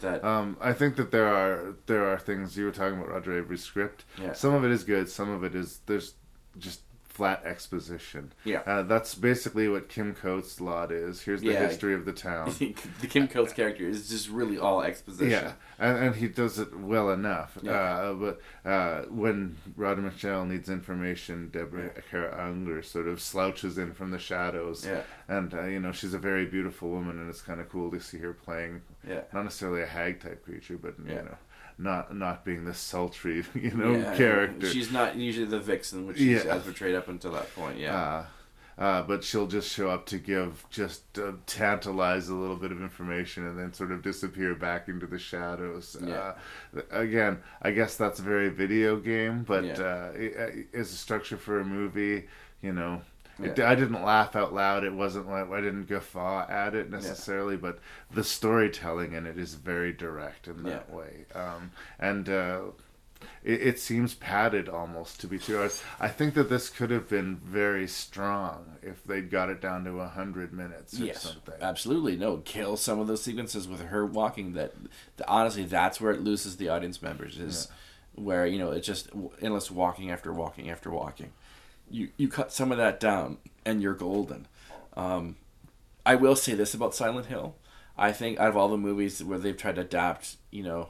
That Um, I think that there are there are things you were talking about Roger Avary's script. Yeah. Some of it is good. Some of it is there's just flat exposition. Yeah. Uh, that's basically what Kim Coates' lot is. Here's the Yeah. history of the town. the Kim Coates character is just really all exposition. Yeah, and, and he does it well enough. Yeah. Uh, but uh, when Radha Mitchell needs information, Deborah Kara Unger sort of slouches in from the shadows. Yeah. And, uh, you know, she's a very beautiful woman, and it's kind of cool to see her playing, Yeah. not necessarily a hag type creature, but, Yeah. you know, not not being this sultry, you know, Yeah, character. She's not usually the vixen, which she's Yeah. portrayed up until that point. Yeah. Uh, uh, but she'll just show up to give, just uh, tantalize a little bit of information and then sort of disappear back into the shadows. Yeah. Uh, again, I guess that's a very video game, but Yeah. uh, it, as a structure for a movie, you know. It, Yeah. I didn't laugh out loud. It wasn't like I didn't guffaw at it necessarily, but the storytelling in it is very direct in that Yeah. way. Um, and uh, it, it seems padded almost to be two hours. I think that this could have been very strong if they'd got it down to a hundred minutes or yes, something. absolutely. No, kill some of those sequences with her walking. That, that honestly, that's where it loses the audience members. Is where you know it's just endless walking after walking after walking. You you cut some of that down, and you're golden. Um, I will say this about Silent Hill. I think out of all the movies where they've tried to adapt, you know,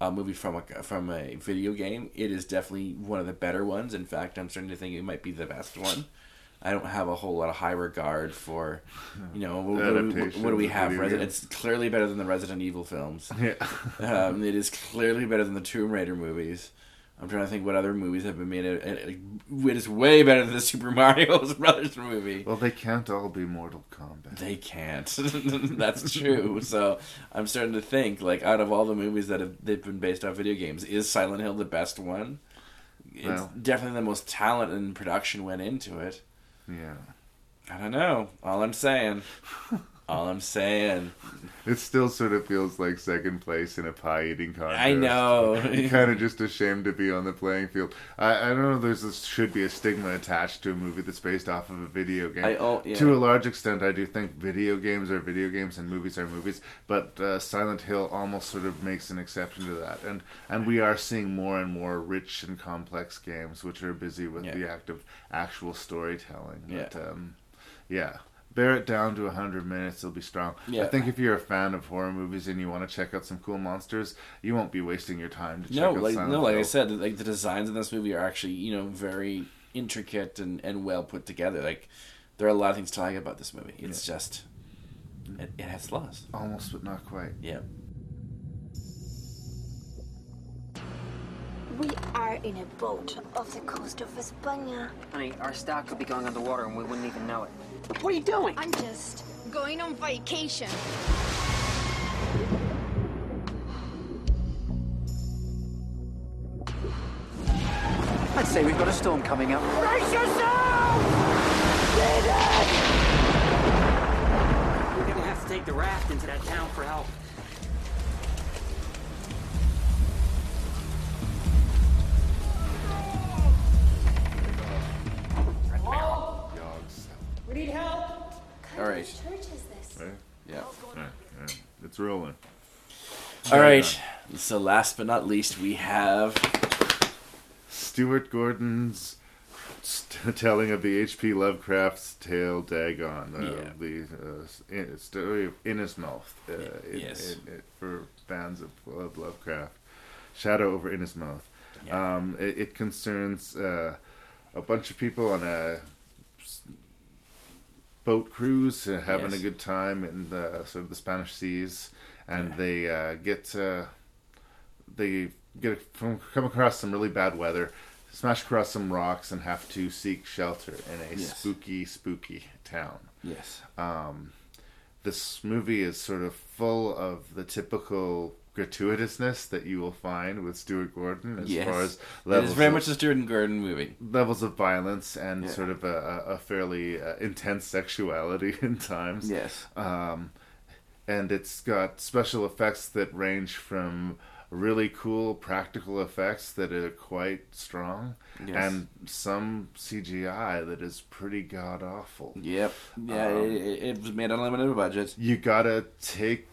a movie from a from a video game, it is definitely one of the better ones. In fact, I'm starting to think it might be the best one. I don't have a whole lot of high regard for, you know, what, what, do we- what do we have? Resident, it's clearly better than the Resident Evil films. Yeah. um, it is clearly better than the Tomb Raider movies. I'm trying to think what other movies have been made. It, is way better than the Super Mario Brothers movie. Well, they can't all be Mortal Kombat. They can't. That's true. so I'm starting to think, like, out of all the movies that have they've been based off video games, is Silent Hill the best one? It's Well. definitely the most talent and production went into it. Yeah. I don't know. All I'm saying. all I'm saying. It still sort of feels like second place in a pie eating contest. I know. kind of just ashamed to be on the playing field. I, I don't know. There's a, should be a stigma attached to a movie that's based off of a video game. I- oh, yeah. To a large extent, I do think video games are video games and movies are movies. But uh, Silent Hill almost sort of makes an exception to that, and and we are seeing more and more rich and complex games which are busy with Yeah. the act of actual storytelling. Yeah. Um, yeah. Bear it down to 100 minutes, it'll be strong. Yeah. I think if you're a fan of horror movies and you want to check out some cool monsters, you won't be wasting your time to check No, out like Silent no, like I said, like the designs in this movie are actually you know very intricate and, and well put together. Like there are a lot of things to like about this movie. It's just it, it has flaws. Almost, but not quite. Yeah. We are in a boat off the coast of España. Honey, our stock could be going underwater and we wouldn't even know it. What are you doing? I'm just going on vacation. I'd say we've got a storm coming up. Brace yourself! We're gonna have to take the raft into that town for help. Yogs. We need help. All right. Church is this? Right? Yeah. Right, right. It's rolling. All right. So last but not least, we have Stuart Gordon's st- telling of the H.P. Lovecraft's tale Dagon. Uh, Yeah. The uh, in- story of Innsmouth. Uh, in- Yes. in- in- for fans of, of Lovecraft. Shadow over Innsmouth. Um, it, it concerns uh, a bunch of people on a s- boat cruise, uh, having Yes. a good time in the sort of the Spanish seas, and they uh, get uh, they get from, come across some really bad weather, smash across some rocks, and have to seek shelter in a Yes. spooky, spooky town. Yes. Um, this movie is sort of full of the typical gratuitousness that you will find with Stuart Gordon as Yes. far as levels is very of- much a Stuart Gordon movie. levels of violence and Yeah. sort of a, a, a fairly uh, intense sexuality in times. Yes. Um, and it's got special effects that range from really cool practical effects that are quite strong Yes. and some CGI that is pretty god awful. Yep. Yeah, Um, it, it was made on a limited budget. You gotta take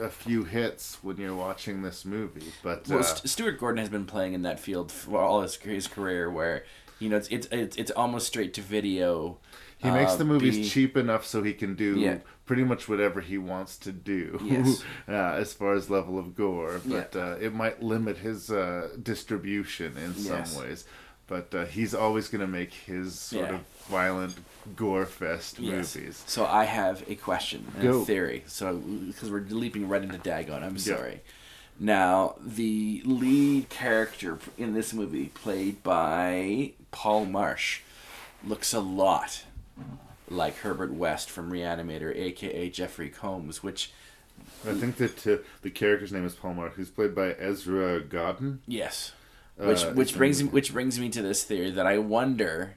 a few hits when you're watching this movie, but Well, uh, St- Stuart Gordon has been playing in that field for all his, his career, where you know it's it's it's, it's almost straight to video. He makes Uh, the movies be- cheap enough so he can do Yeah. Pretty much whatever he wants to do Yes. uh, as far as level of gore. But uh, it might limit his uh, distribution in some ways. But uh, he's always going to make his sort Yeah. of violent gore fest Yes. movies. So I have a question, a theory. So because we're leaping right into Dagon, I'm Yeah. sorry. Now the lead character in this movie, played by Paul Marsh, looks a lot like Herbert West from Reanimator, aka Jeffrey Combs, which I think that uh, the character's name is Paul Marsh, who's played by Ezra Godden. Yes. Which Uh, which from- brings me, which brings me to this theory that I wonder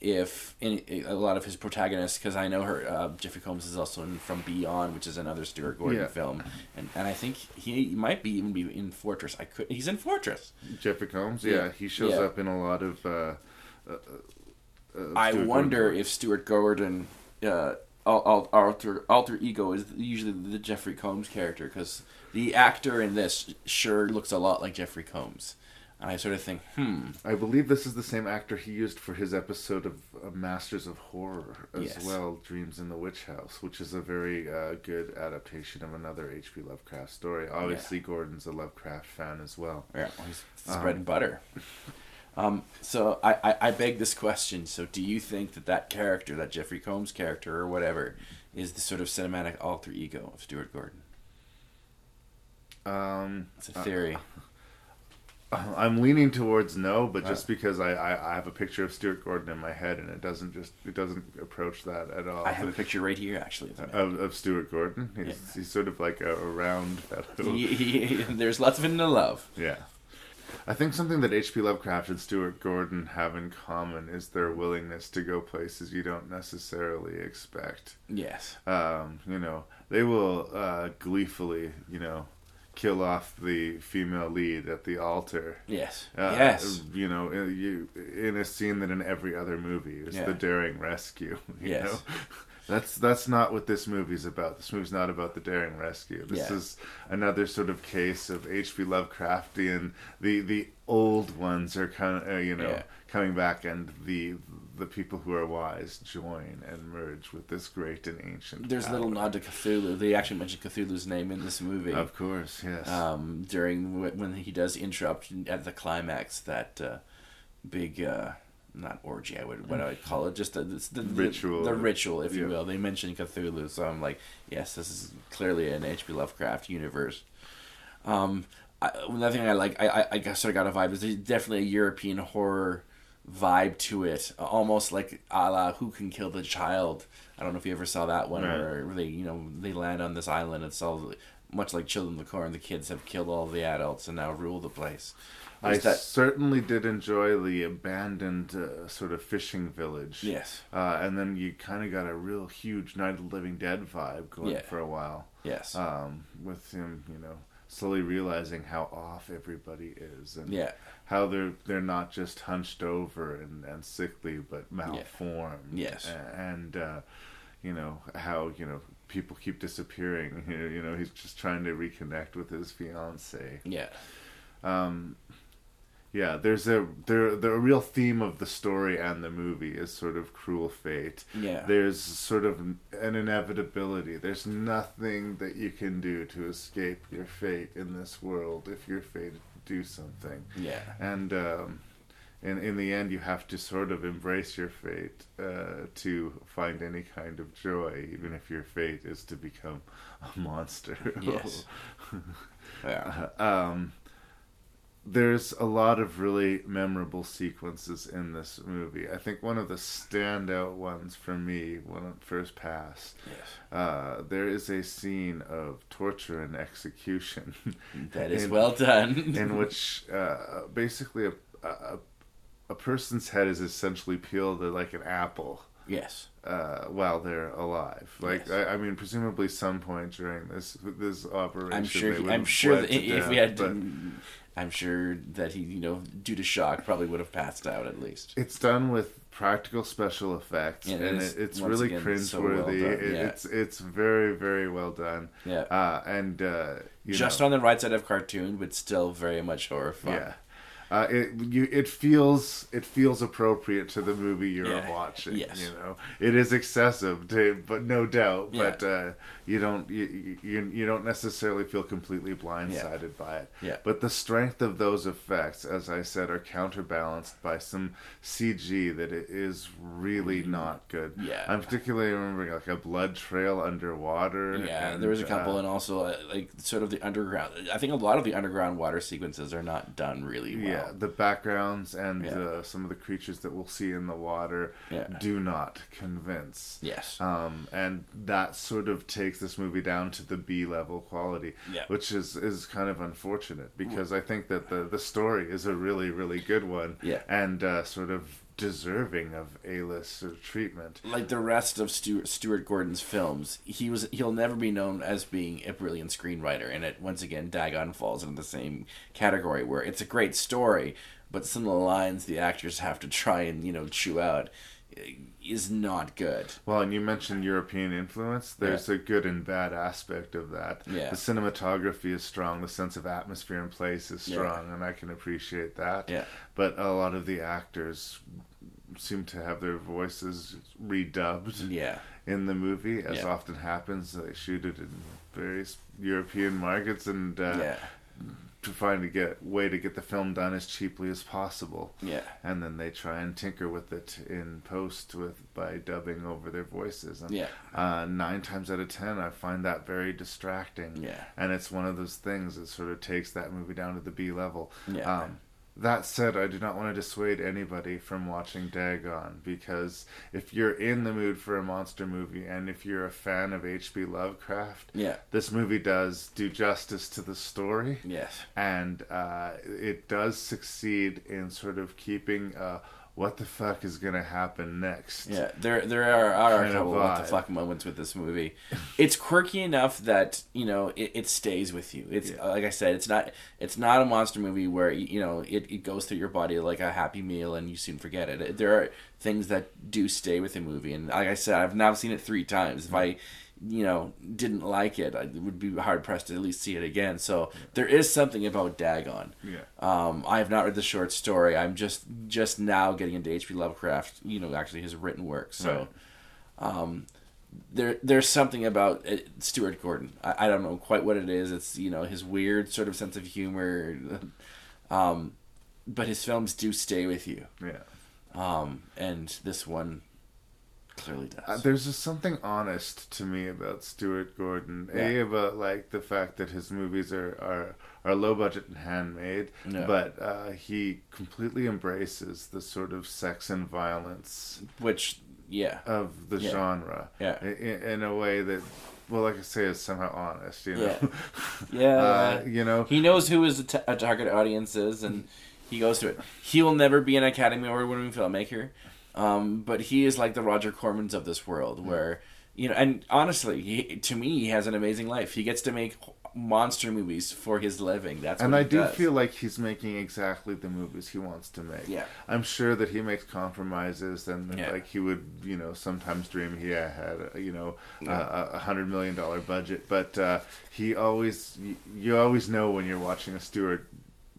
if in, a lot of his protagonists, because I know her uh, Jeffrey Combs is also in From Beyond, which is another Stuart Gordon Yeah. film, and and I think he might be even be in Fortress. I could he's in Fortress. Jeffrey Combs, Yeah. yeah, he shows Yeah. up in a lot of. Uh, uh, I wonder Gordon. if Stuart Gordon. Uh, al- al- alter alter ego is usually the Jeffrey Combs character because the actor in this sure looks a lot like Jeffrey Combs, and I sort of think, hmm, I believe this is the same actor he used for his episode of uh, Masters of Horror as Yes. well, Dreams in the Witch House, which is a very uh, good adaptation of another H.P. Lovecraft story. Obviously, Gordon's a Lovecraft fan as well. Yeah, he's it's Um, bread and butter. Um, so I, I, I beg this question. So do you think that that character, that Jeffrey Combs character or whatever, is the sort of cinematic alter ego of Stuart Gordon? Um, It's a theory. uh, I'm leaning towards no, but just Uh. because I, I, I have a picture of Stuart Gordon in my head, and it doesn't just it doesn't approach that at all. I have a picture right here, actually. of of, of Stuart Gordon. He's, Yeah. he's sort of like a, a round fellow. He- he- there's lots of to love. Yeah. I think something that H.P. Lovecraft and Stuart Gordon have in common is their willingness to go places you don't necessarily expect. Yes. Um, you know, they will uh, gleefully, you know, kill off the female lead at the altar. Yes. Uh, Yes. You know, in- you in a scene that in every other movie is Yeah. the daring rescue. You Yes. know? That's that's not what this movie's about. This movie's not about the daring rescue. This Yeah. is another sort of case of H.P. Lovecraftian. The the old ones are kind of uh, you know Yeah. coming back, and the the people who are wise join and merge with this great and ancient. There's a little nod to Cthulhu. They actually mention Cthulhu's name in this movie. Of course, yes. Um, during when he does interrupt at the climax, that uh, big, uh, not orgy, I would what I would call it, just the, the, the Ritual. the, ritual, if you will. They mention Cthulhu, so I'm like, yes, this is clearly an H.P. Lovecraft universe. Um, I, another thing I like, I, I, I guess I got a vibe. There's definitely a European horror vibe to it, almost like a la Who Can Kill the Child. I don't know if you ever saw that one, Right. or they, you know, they land on this island. It's all much like Children of the Corn. The kids have killed all the adults and now rule the place. I that- certainly did enjoy the abandoned uh, sort of fishing village. Yes. Uh, and then you kind of got a real huge Night of the Living Dead vibe going Yeah. for a while. Yes. Um, with him, you know, slowly realizing how off everybody is, and Yeah. how they're they're not just hunched over and, and sickly, but malformed. Yes. And uh, you know how you know people keep disappearing. You know, he's just trying to reconnect with his fiance. Yeah. Um, yeah, there's a there the real theme of the story and the movie is sort of cruel fate. Yeah. There's sort of an inevitability. There's nothing that you can do to escape your fate in this world if you're fated to do something. Yeah. And um in in the end you have to sort of embrace your fate uh, to find any kind of joy, even if your fate is to become a monster. Yes. Yeah. um there's a lot of really memorable sequences in this movie. I think one of the standout ones for me when it first passed, yes. uh, there is a scene of torture and execution. That is well done. in which uh, basically a, a a person's head is essentially peeled like an apple. Yes. Uh, while they're alive, like Yes. I, I mean, presumably some point during this this operation, I'm sure. they He, would I'm sure bled that to if we had, but- to, I'm sure that he, you know, due to shock, probably would have passed out at least. It's done with practical special effects, Yeah, and is, it, it's really again, so well cringeworthy. It- yeah. It's it's very very well done. Yeah. uh, and uh, you Just know, on the right side of cartoon, but still very much horrifying. yeah. Uh, it you it feels it feels appropriate to the movie you're Yeah, watching. yes. You know, it is excessive, to, but no doubt. Yeah. But uh, you don't you, you you don't necessarily feel completely blindsided by it. Yeah. But the strength of those effects, as I said, are counterbalanced by some CG that it is really not good. Mm-hmm. Yeah. I'm particularly remembering like a blood trail underwater. Yeah, and, there was a couple, uh, and also uh, like sort of the underground. I think a lot of the underground water sequences are not done really well. Yeah, the backgrounds and Yeah. uh, some of the creatures that we'll see in the water Yeah. do not convince. Yes. Um, and that sort of takes this movie down to the B level quality, Yeah. which is, is kind of unfortunate because I think that the, the story is a really, really good one Yeah. and uh, sort of deserving of A-list treatment. like the rest of Stuart, Stuart Gordon's films, he was he'll never be known as being a brilliant screenwriter, and it once again Dagon falls into the same category where it's a great story, but some of the lines the actors have to try and you know chew out eh, is not good. Well, and you mentioned European influence. There's a good and bad aspect of that. Yeah. The cinematography is strong. The sense of atmosphere and place is Yeah. strong, and I can appreciate that. Yeah. But a lot of the actors seem to have their voices redubbed. Yeah. In the movie, as Yeah. often happens, they shoot it in various European markets, and uh, Yeah. to find a get way to get the film done as cheaply as possible. Yeah. And then they try and tinker with it in post with by dubbing over their voices. And Yeah. uh, nine times out of ten, I find that very distracting. Yeah. And it's one of those things that sort of takes that movie down to the B level. Yeah. Um, that said, I do not want to dissuade anybody from watching Dagon because if you're in the mood for a monster movie and if you're a fan of H.P. Lovecraft, Yeah. this movie does do justice to the story Yes. and uh, it does succeed in sort of keeping uh, what the fuck is gonna happen next. Yeah, there there are, are a couple what the fuck moments with this movie. It's quirky enough that you know it, it stays with you. It's like I said, it's not it's not a monster movie where you know it, it goes through your body like a happy meal and you soon forget it. There are things that do stay with the movie, and like I said, I've now seen it three times. If I you know didn't like it, I would be hard pressed to at least see it again. So there is something about Dagon. Yeah. Um, I have not read the short story. I'm just just now getting into H.P. Lovecraft. You know, actually his written work. So, um, there there's something about uh, Stuart Gordon. I, I don't know quite what it is. It's you know his weird sort of sense of humor, um, but his films do stay with you. Yeah. Um, and this one clearly does. Uh, there's just something honest to me about Stuart Gordon. Yeah. A about like the fact that his movies are are, are low budget and handmade, Yeah. but uh, he completely embraces the sort of sex and violence, which yeah of the Yeah. genre, Yeah. in, in a way that. Well, like I say, is somehow honest, you know. Yeah. Yeah, uh, you know. he knows who his a target audience is, and he goes to it. He will never be an Academy Award-winning filmmaker, um, but he is like the Roger Cormans of this world, where you know. And honestly, he, to me, he has an amazing life. He gets to make monster movies for his living. That's and what I do does. feel like he's making exactly the movies he wants to make. Yeah. I'm sure that he makes compromises, and Yeah. like he would, you know, sometimes dream he had, uh, you know, Yeah. a hundred million dollar budget. But uh, he always, you, always know when you're watching a Stuart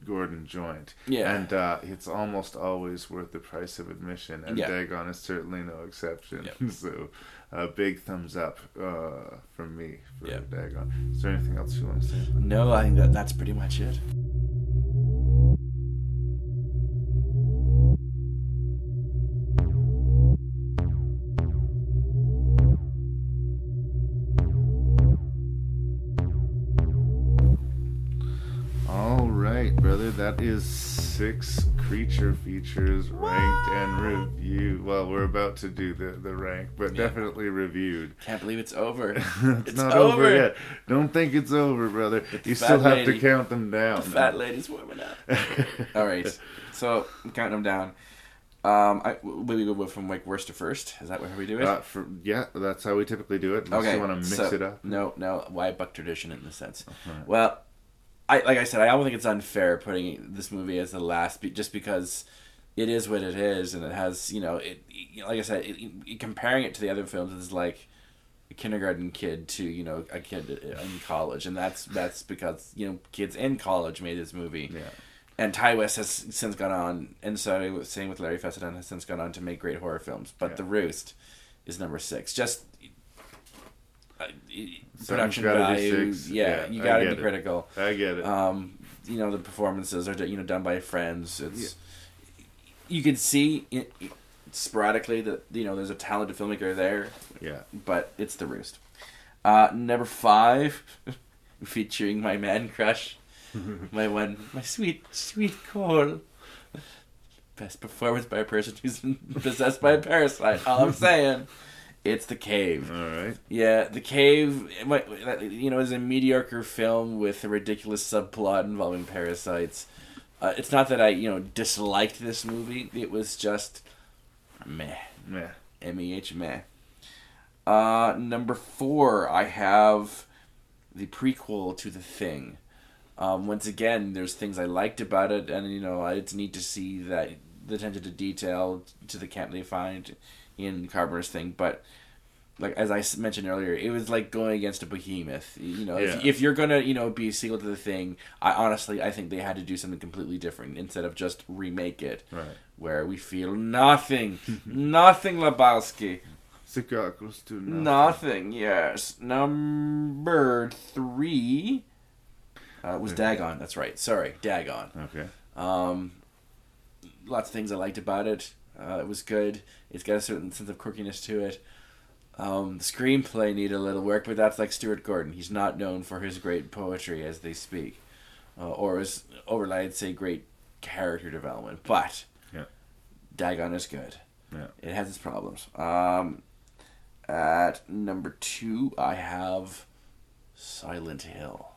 Gordon joint. Yeah. And uh, it's almost always worth the price of admission, and Yeah. Dagon is certainly no exception. so. A big thumbs up uh, from me for Yeah. Dagon. Is there anything else you want to say? No, I think that that's pretty much it. That is six creature features ranked and reviewed. Well, we're about to do the, the rank, but Yeah. definitely reviewed. Can't believe it's over. it's, It's not over. over. yet. Don't think it's over, brother. the You still have to count them down. The fat lady's warming up. All right, so I'm counting them down. Um, I, we go from like worst to first. Is that how we do it? Uh, for, yeah, that's how we typically do it. Unless okay, you want to mix so- it up. No, no. Why buck tradition in this sense? Well, I like I said, I don't think it's unfair putting this movie as the last, be- just because it is what it is, and it has you know it. you know, Like I said, it, it- comparing it to the other films is like a kindergarten kid to you know a kid in college, and that's that's because you know kids in college made this movie. Yeah. And Ti West has since gone on, and so same with Larry Fessenden has since gone on to make great horror films. But Yeah. The Roost is number six. Just production gotta be value. Yeah, Yeah, you got to be it. critical. I get it. Um, you know the performances are you know done by friends. It's you can see it, sporadically that you know there's a talented filmmaker there. Yeah. but it's The Roost. Uh, number five, featuring my man crush, my one, my sweet sweet Cole. Best performance by a person who's possessed by a parasite. All I'm saying, it's The Cave. All right. Yeah, The Cave. You know, is a mediocre film with a ridiculous subplot involving parasites. Uh, it's not that I, you know, disliked this movie. It was just meh. Meh. M E H meh. Uh, number four, I have the prequel to The Thing. Um, once again, there's things I liked about it, and you know, it's neat to see that the attention to detail to the camp they find in Carpenter's thing. But like as I mentioned earlier, it was like going against a behemoth. You know, if, Yeah. if you're gonna you know be a sequel to the thing, I honestly I think they had to do something completely different instead of just remake it. Right. Where we feel nothing, nothing Lebowski. Cigar goes to nothing. Nothing. Yes. Number three uh, was Dagon. That's right. Sorry, Dagon. Okay. Um, lots of things I liked about it. Uh, it was good. It's got a certain sense of quirkiness to it. Um, the screenplay needed a little work, but that's like Stuart Gordon. He's not known for his great poetry as they speak, uh, or as over, I'd say, great character development. But Yeah. Dagon is good. Yeah. It has its problems. Um, at number two, I have Silent Hill.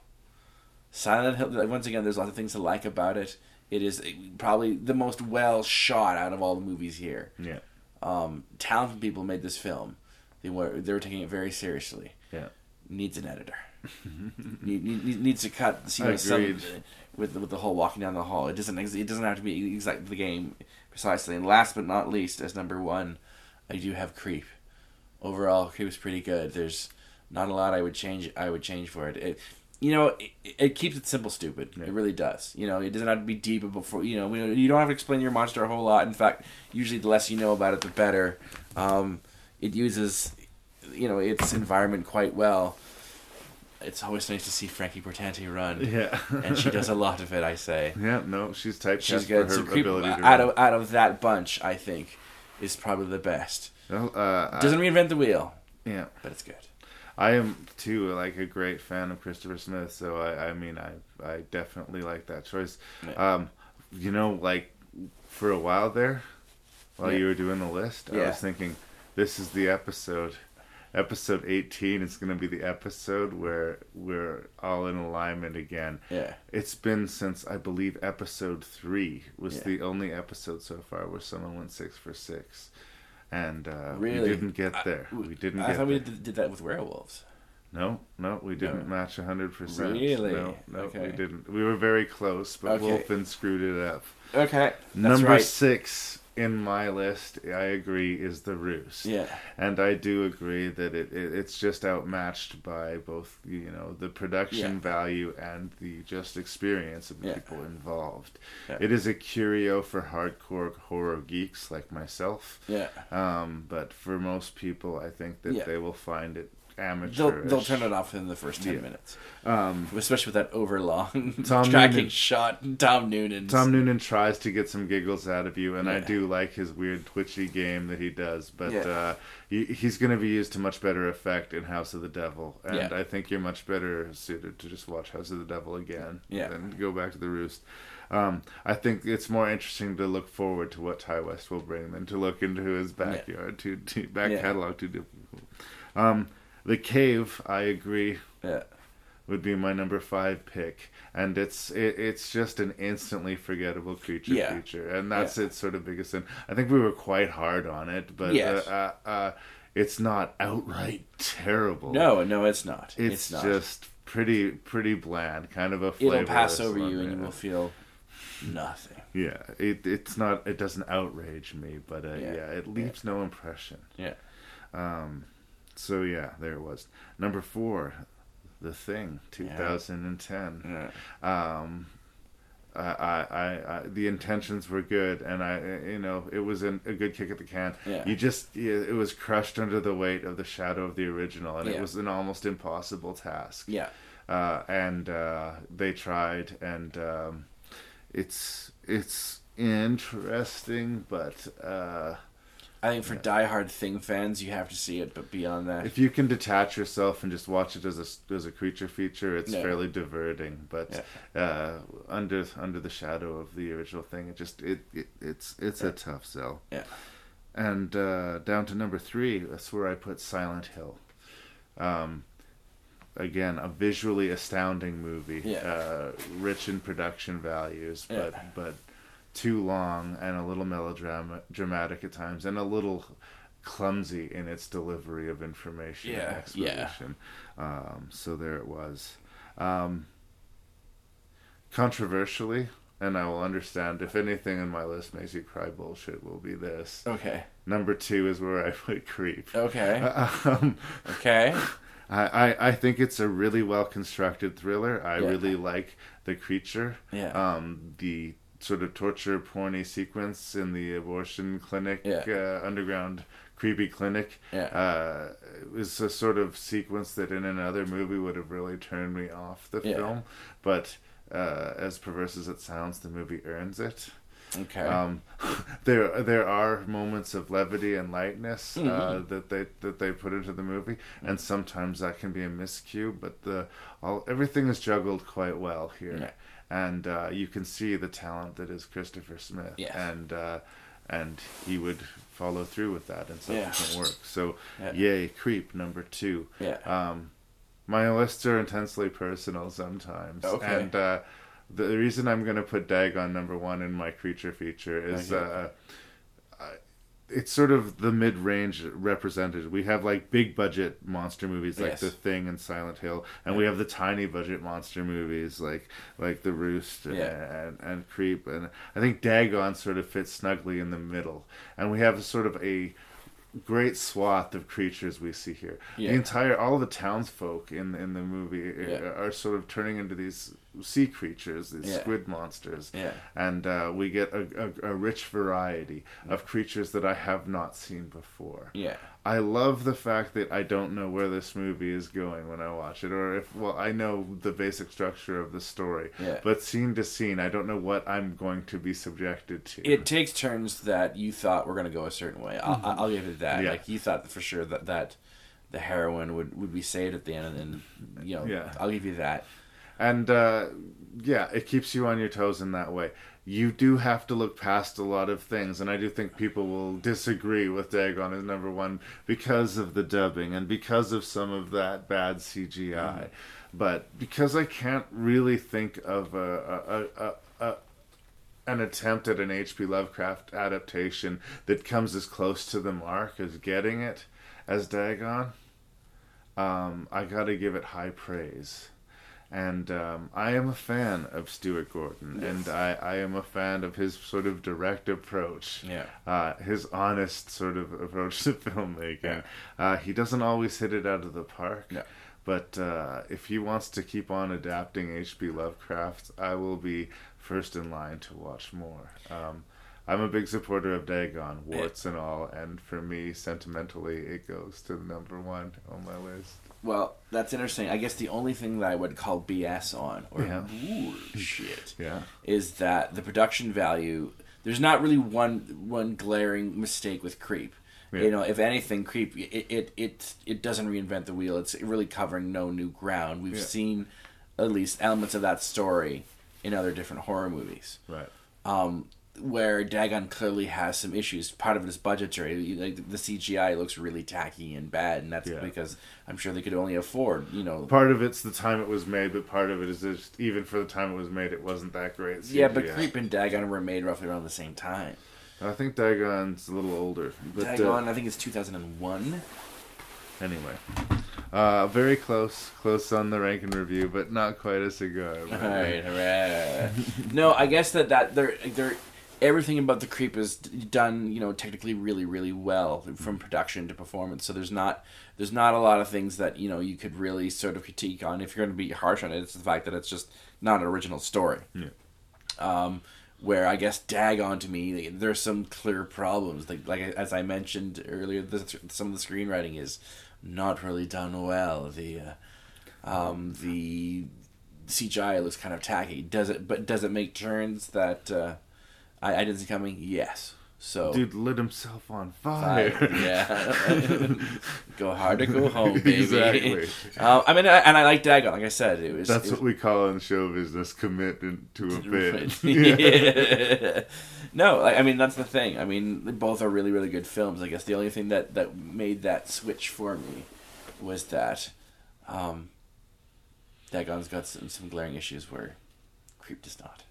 Silent Hill. Once again, there's lots of things to like about it. It is probably the most well shot out of all the movies here. Yeah. Um, talented people made this film. They were they were taking it very seriously. Yeah. Needs an editor. need, need, needs to cut. You know, some, with with the whole walking down the hall. It doesn't it doesn't have to be exactly the game precisely. And last but not least, as number one, I do have Creep. Overall, Creep is pretty good. There's not a lot I would change. I would change for it. it you know, it, it keeps it simple, stupid. It really does. You know, it doesn't have to be deep before. You know, you don't have to explain your monster a whole lot. In fact, usually the less you know about it, the better. Um, it uses, you know, its environment quite well. It's always nice to see Franka Potente run. Yeah. and she does a lot of it. I say. Yeah, no, she's typecast She's for good. her So Creep, ability to out run. of out of that bunch, I think, is probably the best. Well, uh, Doesn't reinvent the wheel. Yeah. but it's good. I am too like a great fan of Christopher Smith, so I, I mean I I definitely like that choice. Yeah. Um, you know, like for a while there, while Yeah. you were doing the list, I was thinking this is the episode. Episode eighteen is going to be the episode where we're all in alignment again. Yeah. It's been since I believe episode three was Yeah. the only episode so far where someone went six for six, and uh, Really? we didn't get there. we didn't. I thought we did, did that with werewolves. No, no, we didn't No. match hundred percent. Really? No, no, we didn't. We were very close, but Okay. Wolfen screwed it up. Okay, that's Number right. six in my list, I agree, is the Roost. Yeah. and I do agree that it, it it's just outmatched by both you know the production Yeah. value and the just experience of the Yeah. people involved. Yeah. It is a curio for hardcore horror geeks like myself. Yeah. Um, but for most people, I think that they will find it amateur. They'll they'll turn it off in the first ten Yeah. minutes. Um, especially with that overlong Tom tracking Noonan- shot. Tom Noonan. Tom Noonan tries to get some giggles out of you, and I do like his weird twitchy game that he does. But Yeah. uh, he, he's going to be used to much better effect in House of the Devil, and Yeah. I think you're much better suited to just watch House of the Devil again Yeah. than go back to the Roost. Um, I think it's more interesting to look forward to what Ti West will bring than to look into his backyard, to, to back Yeah. catalog to do. Um, the Cave, I agree. Yeah. Would be my number five pick, and it's it, it's just an instantly forgettable creature Yeah. feature, and that's Yeah. its sort of biggest sin. I think we were quite hard on it, but Yes. uh, uh, uh, it's not outright terrible. No, no, it's not. It's, It's not. just pretty pretty bland, kind of a It'll pass over you, and you will feel nothing. Yeah, it it's not. It doesn't outrage me, but uh, yeah. Yeah. it leaves no impression. Yeah. Um. So yeah, there it was. Number four, The Thing, two thousand and ten. Yeah. Um. I, I, I, the intentions were good, and I, you know, it was an, a good kick at the can. Yeah. You just, yeah, it was crushed under the weight of the shadow of the original, and it was an almost impossible task. Yeah. Uh, and uh, they tried, and um, it's it's interesting, but uh, I think for diehard Thing fans, you have to see it. But beyond that, if you can detach yourself and just watch it as a as a creature feature, it's Yeah. fairly diverting. But uh, under under the shadow of the original thing, it just it, it it's it's a tough sell. Yeah. And uh, down to number three, that's where I put Silent Hill. Um, again, a visually astounding movie, Yeah. uh, rich in production values, but Yeah. but too long and a little melodramatic at times, and a little clumsy in its delivery of information and Yeah, yeah. Um, so there it was. Um, controversially, and I will understand if anything in my list makes you cry bullshit will be this. Okay. Number two is where I put creep. Okay. Um, Okay. I, I, I think it's a really well constructed thriller. I Yeah. really like the creature. Yeah. Um, the sort of torture porny sequence in the abortion clinic, Yeah. uh, underground creepy clinic, Yeah. uh, is a sort of sequence that in another movie would have really turned me off the Yeah. film. But uh, as perverse as it sounds, the movie earns it. Okay. Um, there there are moments of levity and lightness uh, Mhm. that they that they put into the movie, and sometimes that can be a miscue. But the all everything is juggled quite well here, Yeah. And uh, you can see the talent that is Christopher Smith, Yes. and uh, and he would follow through with that and in Yeah. subsequent work. So, Yeah. yay, creep number two. Yeah. Um, my lists are intensely personal sometimes, Okay. and uh, the reason I'm going to put Dagon number one in my creature feature is Okay. It's sort of the mid range represented. We have like big budget monster movies like Yes. The Thing and Silent Hill, and we have the tiny budget monster movies like like The Roost and, Yeah. and, and Creep. And I think Dagon sort of fits snugly in the middle. And we have sort of a great swath of creatures we see here. Yeah. The entire all the townsfolk in in the movie uh, Yeah. are sort of turning into these sea creatures, these Yeah. squid monsters. Yeah. And uh, we get a, a, a rich variety of creatures that I have not seen before. Yeah. I love the fact that I don't know where this movie is going when I watch it, or if well, I know the basic structure of the story, Yeah. but scene to scene, I don't know what I'm going to be subjected to. It takes turns that you thought were going to go a certain way. I'll, Mhm. I'll give it that. Yeah. Like you thought for sure that that the heroine would would be saved at the end, and then you know, Yeah. I'll give you that. and uh, yeah, it keeps you on your toes in that way. You do have to look past a lot of things, and I do think people will disagree with Dagon as number one because of the dubbing and because of some of that bad CGI. But because I can't really think of a, a, a, a, an attempt at an H.P. Lovecraft adaptation that comes as close to the mark as getting it as Dagon, um, I got to give it high praise. And um, I am a fan of Stuart Gordon, Yes. and I, I am a fan of his sort of direct approach, Yeah. uh, his honest sort of approach to filmmaking. Uh, he doesn't always hit it out of the park, but uh, if he wants to keep on adapting H.P. Lovecraft, I will be first in line to watch more. Um, I'm a big supporter of Dagon, warts and all, and for me, sentimentally, it goes to number one on my list. Well, that's interesting. I guess the only thing that I would call BS on, or Yeah. shit, Yeah. is that the production value. There's not really one one glaring mistake with Creep. Yeah. You know, if anything, Creep it, it it it doesn't reinvent the wheel. It's really covering no new ground. We've Yeah. seen at least elements of that story in other different horror movies. Right. Um, where Dagon clearly has some issues. Part of it is budgetary. Like the CGI looks really tacky and bad, and that's Yeah. because I'm sure they could only afford, you know. Part of it's the time it was made, but part of it is just even for the time it was made, it wasn't that great. yeah, but Creep and Dagon were made roughly around the same time. I think Dagon's a little older. But, uh, Dagon, I think it's 2001. Anyway, uh, very close, close on the rank and review, but not quite a cigar. All right, all right. no, I guess that that they're they're everything about the creep is done, you know, technically really really well from production to performance. So there's not there's not a lot of things that you know you could really sort of critique on if you're going to be harsh on it. It's the fact that it's just not an original story. Yeah. Um, where I guess Dagon to me, there's some clear problems. Like, like as I mentioned earlier, the, some of the screenwriting is not really done well. The uh, um, the CGI looks kind of tacky. Does it? But does it make turns that uh, I, I didn't see coming? Yes. So Dude lit himself on fire. Fire, yeah. go hard or go home, baby. Exactly. Uh, I mean, I, and I like Dagon. Like I said, it was. That's it what we call in show business commitment to a bit. yeah. no, I I mean that's the thing. I mean, both are really, really good films. I guess the only thing that that made that switch for me was that um, Dagon's got some, some glaring issues where Creep does not.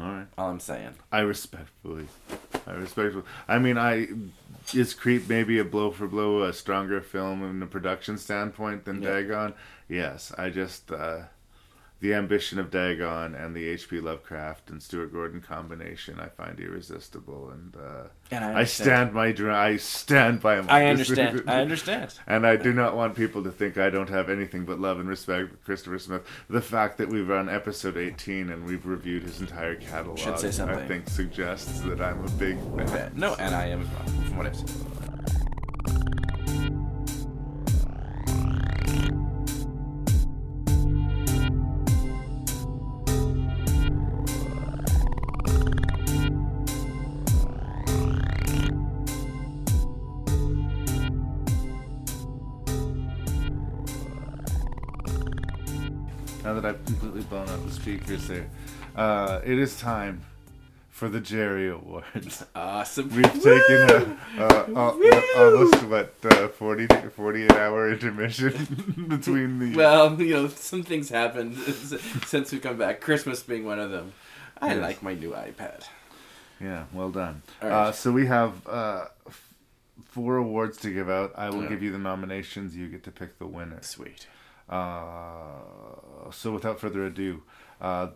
All right. All I'm saying. I respectfully, I respectfully. I mean, I is Creep maybe a blow for blow a stronger film in the production standpoint than Yeah. Dagon? Yes, I just uh, the ambition of Dagon and the H.P. Lovecraft and Stuart Gordon combination I find irresistible, and, uh, And I I, stand my I stand by my. I understand. I understand. And I do not want people to think I don't have anything but love and respect for Christopher Smith. The fact that we've run episode 18 and we've reviewed his entire catalog, I think suggests that I'm a big fan. No, and I am from what I've seen. That I've completely blown out the speakers there, uh, it is time for the Jerry Awards. Awesome. We've taken a, a, a, almost what uh, 40 48 hour intermission between the. Well, you know, some things happened since we come back. Christmas being one of them. I Yes. like my new iPad. Yeah, well done. All right. Uh, so we have uh, four awards to give out. I will Yeah. give you the nominations. You get to pick the winner. Sweet. Uh, so without further ado, uh,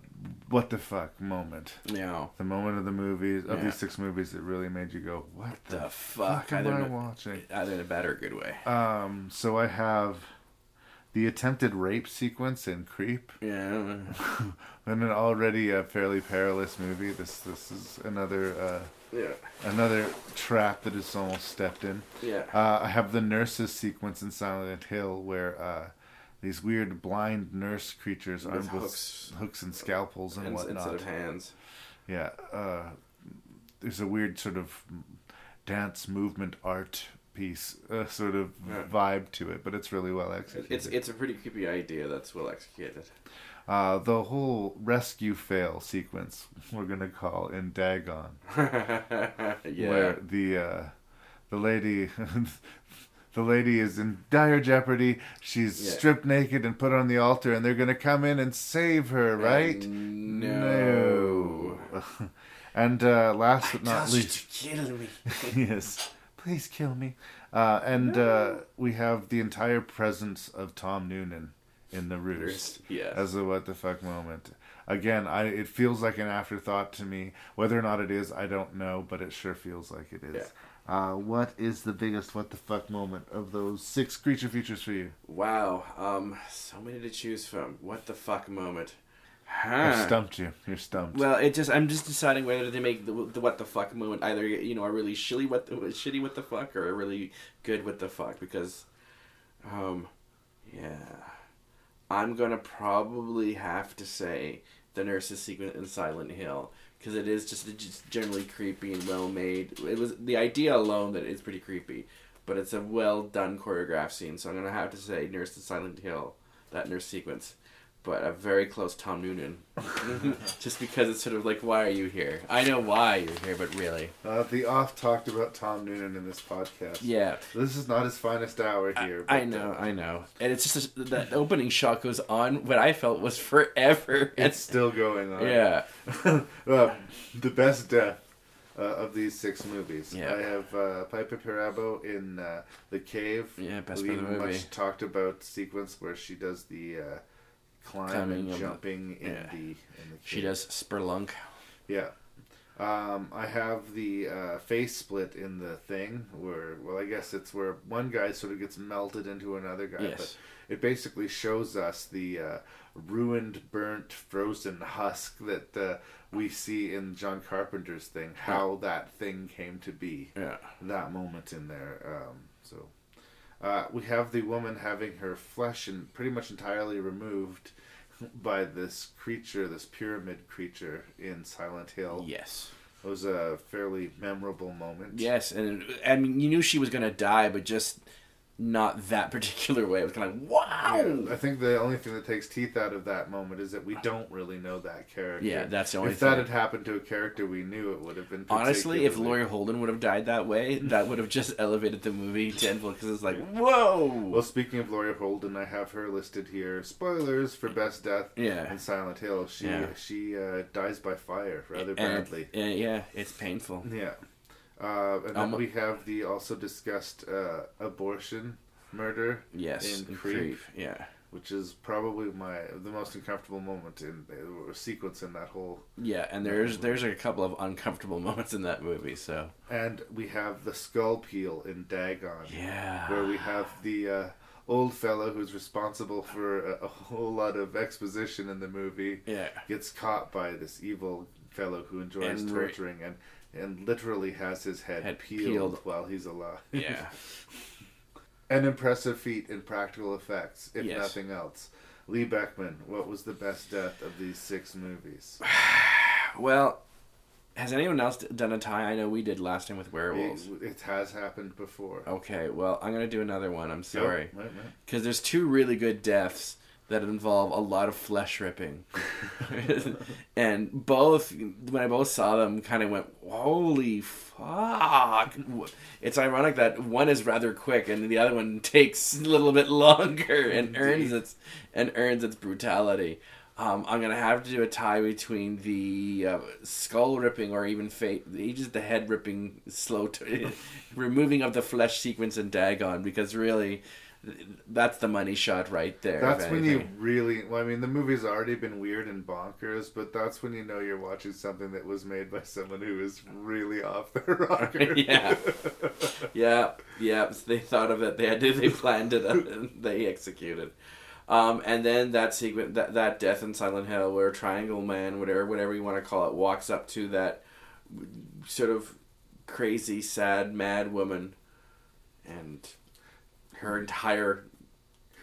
what the fuck moment? Yeah. The moment of the movies of Yeah. these six movies that really made you go, "What the, The fuck? am Either I in a- watching?" Either in a bad or good way. Um, so I have the attempted rape sequence in Creep. Yeah. in an already uh, fairly perilous movie, this this is another uh, Yeah. another trap that is almost stepped in. Yeah. Uh, I have the nurses sequence in Silent Hill where uh, these weird blind nurse creatures armed with hooks. hooks and scalpels and Ins- whatnot. instead of hands. Yeah. Uh, there's a weird sort of dance movement art piece uh, sort of Yeah. vibe to it, but it's really well executed. It's it's a pretty creepy idea that's well executed. Uh, the whole rescue fail sequence we're gonna call in Dagon, Yeah. where the uh, the lady the lady is in dire jeopardy. She's Yeah. stripped naked and put on the altar, and they're gonna come in and save her, right? no. No. and uh, last but not least, to kill me. yes, please kill me. Uh, and uh, we have the entire presence of Tom Noonan in the roost as a what the fuck moment. Again, I it feels like an afterthought to me. Whether or not it is, I don't know, but it sure feels like it is. Uh, what is the biggest what the fuck moment of those six creature features for you? Wow. Um. So many to choose from. What the fuck moment? I've stumped you. You're stumped. Well, it just I'm just deciding whether to make the, the what the fuck moment either you know a really shitty what the, shitty what the fuck or a really good what the fuck because, um, Yeah. I'm gonna probably have to say the nurse's sequence in Silent Hill because it is just just generally creepy and well made. It was the idea alone that it's pretty creepy, but it's a well done choreographed scene. So I'm gonna have to say Nurse in Silent Hill, that nurse sequence. But a very close Tom Noonan, just because it's sort of like, why are you here? I know why you're here, but really, Uh, the off talked about Tom Noonan in this podcast. Yeah. This is not his finest hour here. I but, know, uh, I know, and it's just a, that opening shot goes on what I felt was forever. It's still going on. Yeah. uh, the best death uh, of these six movies. Yeah. I have uh, Piper Perabo in uh, The Cave. Yeah, best we part of the movie. much talked about sequence where she does the uh, climb Climbing and the- jumping in yeah. the in the She does spurlunk. Yeah. Um, I have the uh, face split in the thing where, well, I guess it's where one guy sort of gets melted into another guy. Yes. But it basically shows us the uh, ruined, burnt, frozen husk that uh, we see in John Carpenter's thing, how that thing came to be. Yeah. That moment in there. Um, so. Uh, we have the woman having her flesh and pretty much entirely removed by this creature, this pyramid creature in Silent Hill. Yes. It was a fairly memorable moment. Yes, and I mean, you knew she was gonna die, but just not that particular way. It was kind of like, wow. Yeah, I think the only thing that takes teeth out of that moment is that we don't really know that character. Yeah, that's the only If that had happened to a character we knew, it would have been. Honestly, if Laurie Holden would have died that way, that would have just elevated the movie tenfold because it's like, whoa. Well, speaking of Laurie Holden, I have her listed here. Spoilers for Best Death Yeah. in Silent Hill. She Yeah. she uh, dies by fire rather And- badly. and yeah, it's painful. Yeah. Uh, and then Um, we have the also discussed uh, abortion murder Yes, in Creep. Creep, yeah. Which is probably my the most uncomfortable moment in the sequence in that whole. Yeah, and there's there's a couple of uncomfortable moments in that movie. So And we have the skull peel in Dagon. Yeah. Where we have the uh, old fellow who's responsible for a, a whole lot of exposition in the movie. Yeah. Gets caught by this evil fellow who enjoys And torturing and and literally has his head, Head peeled, peeled. while he's alive. Yeah. An impressive feat in practical effects, if Yes. nothing else. Lee Beckmann, what was the best death of these six movies? well, has anyone else d- done a tie? I know we did last time with werewolves. It, it has happened before. Okay, well, I'm gonna do another one. I'm sorry, right, right. because there's two really good deaths that involve a lot of flesh ripping, and both when I both saw them, kind of went, "Holy fuck!" It's ironic that one is rather quick and the other one takes a little bit longer and earns its and earns its brutality. Um, I'm gonna have to do a tie between the uh, skull ripping or even fate, just the head ripping, slow t- removing of the flesh sequence in Dagon because really, that's the money shot right there. That's when you really. Well, I mean, the movie's already been weird and bonkers, but that's when you know you're watching something that was made by someone who is really off their rocker. yeah, yeah, yeah. They thought of it. They had to, they planned it. And they executed. Um, and then that sequence, that that death in Silent Hill, where Triangle Man, whatever whatever you want to call it, walks up to that sort of crazy, sad, mad woman, and her entire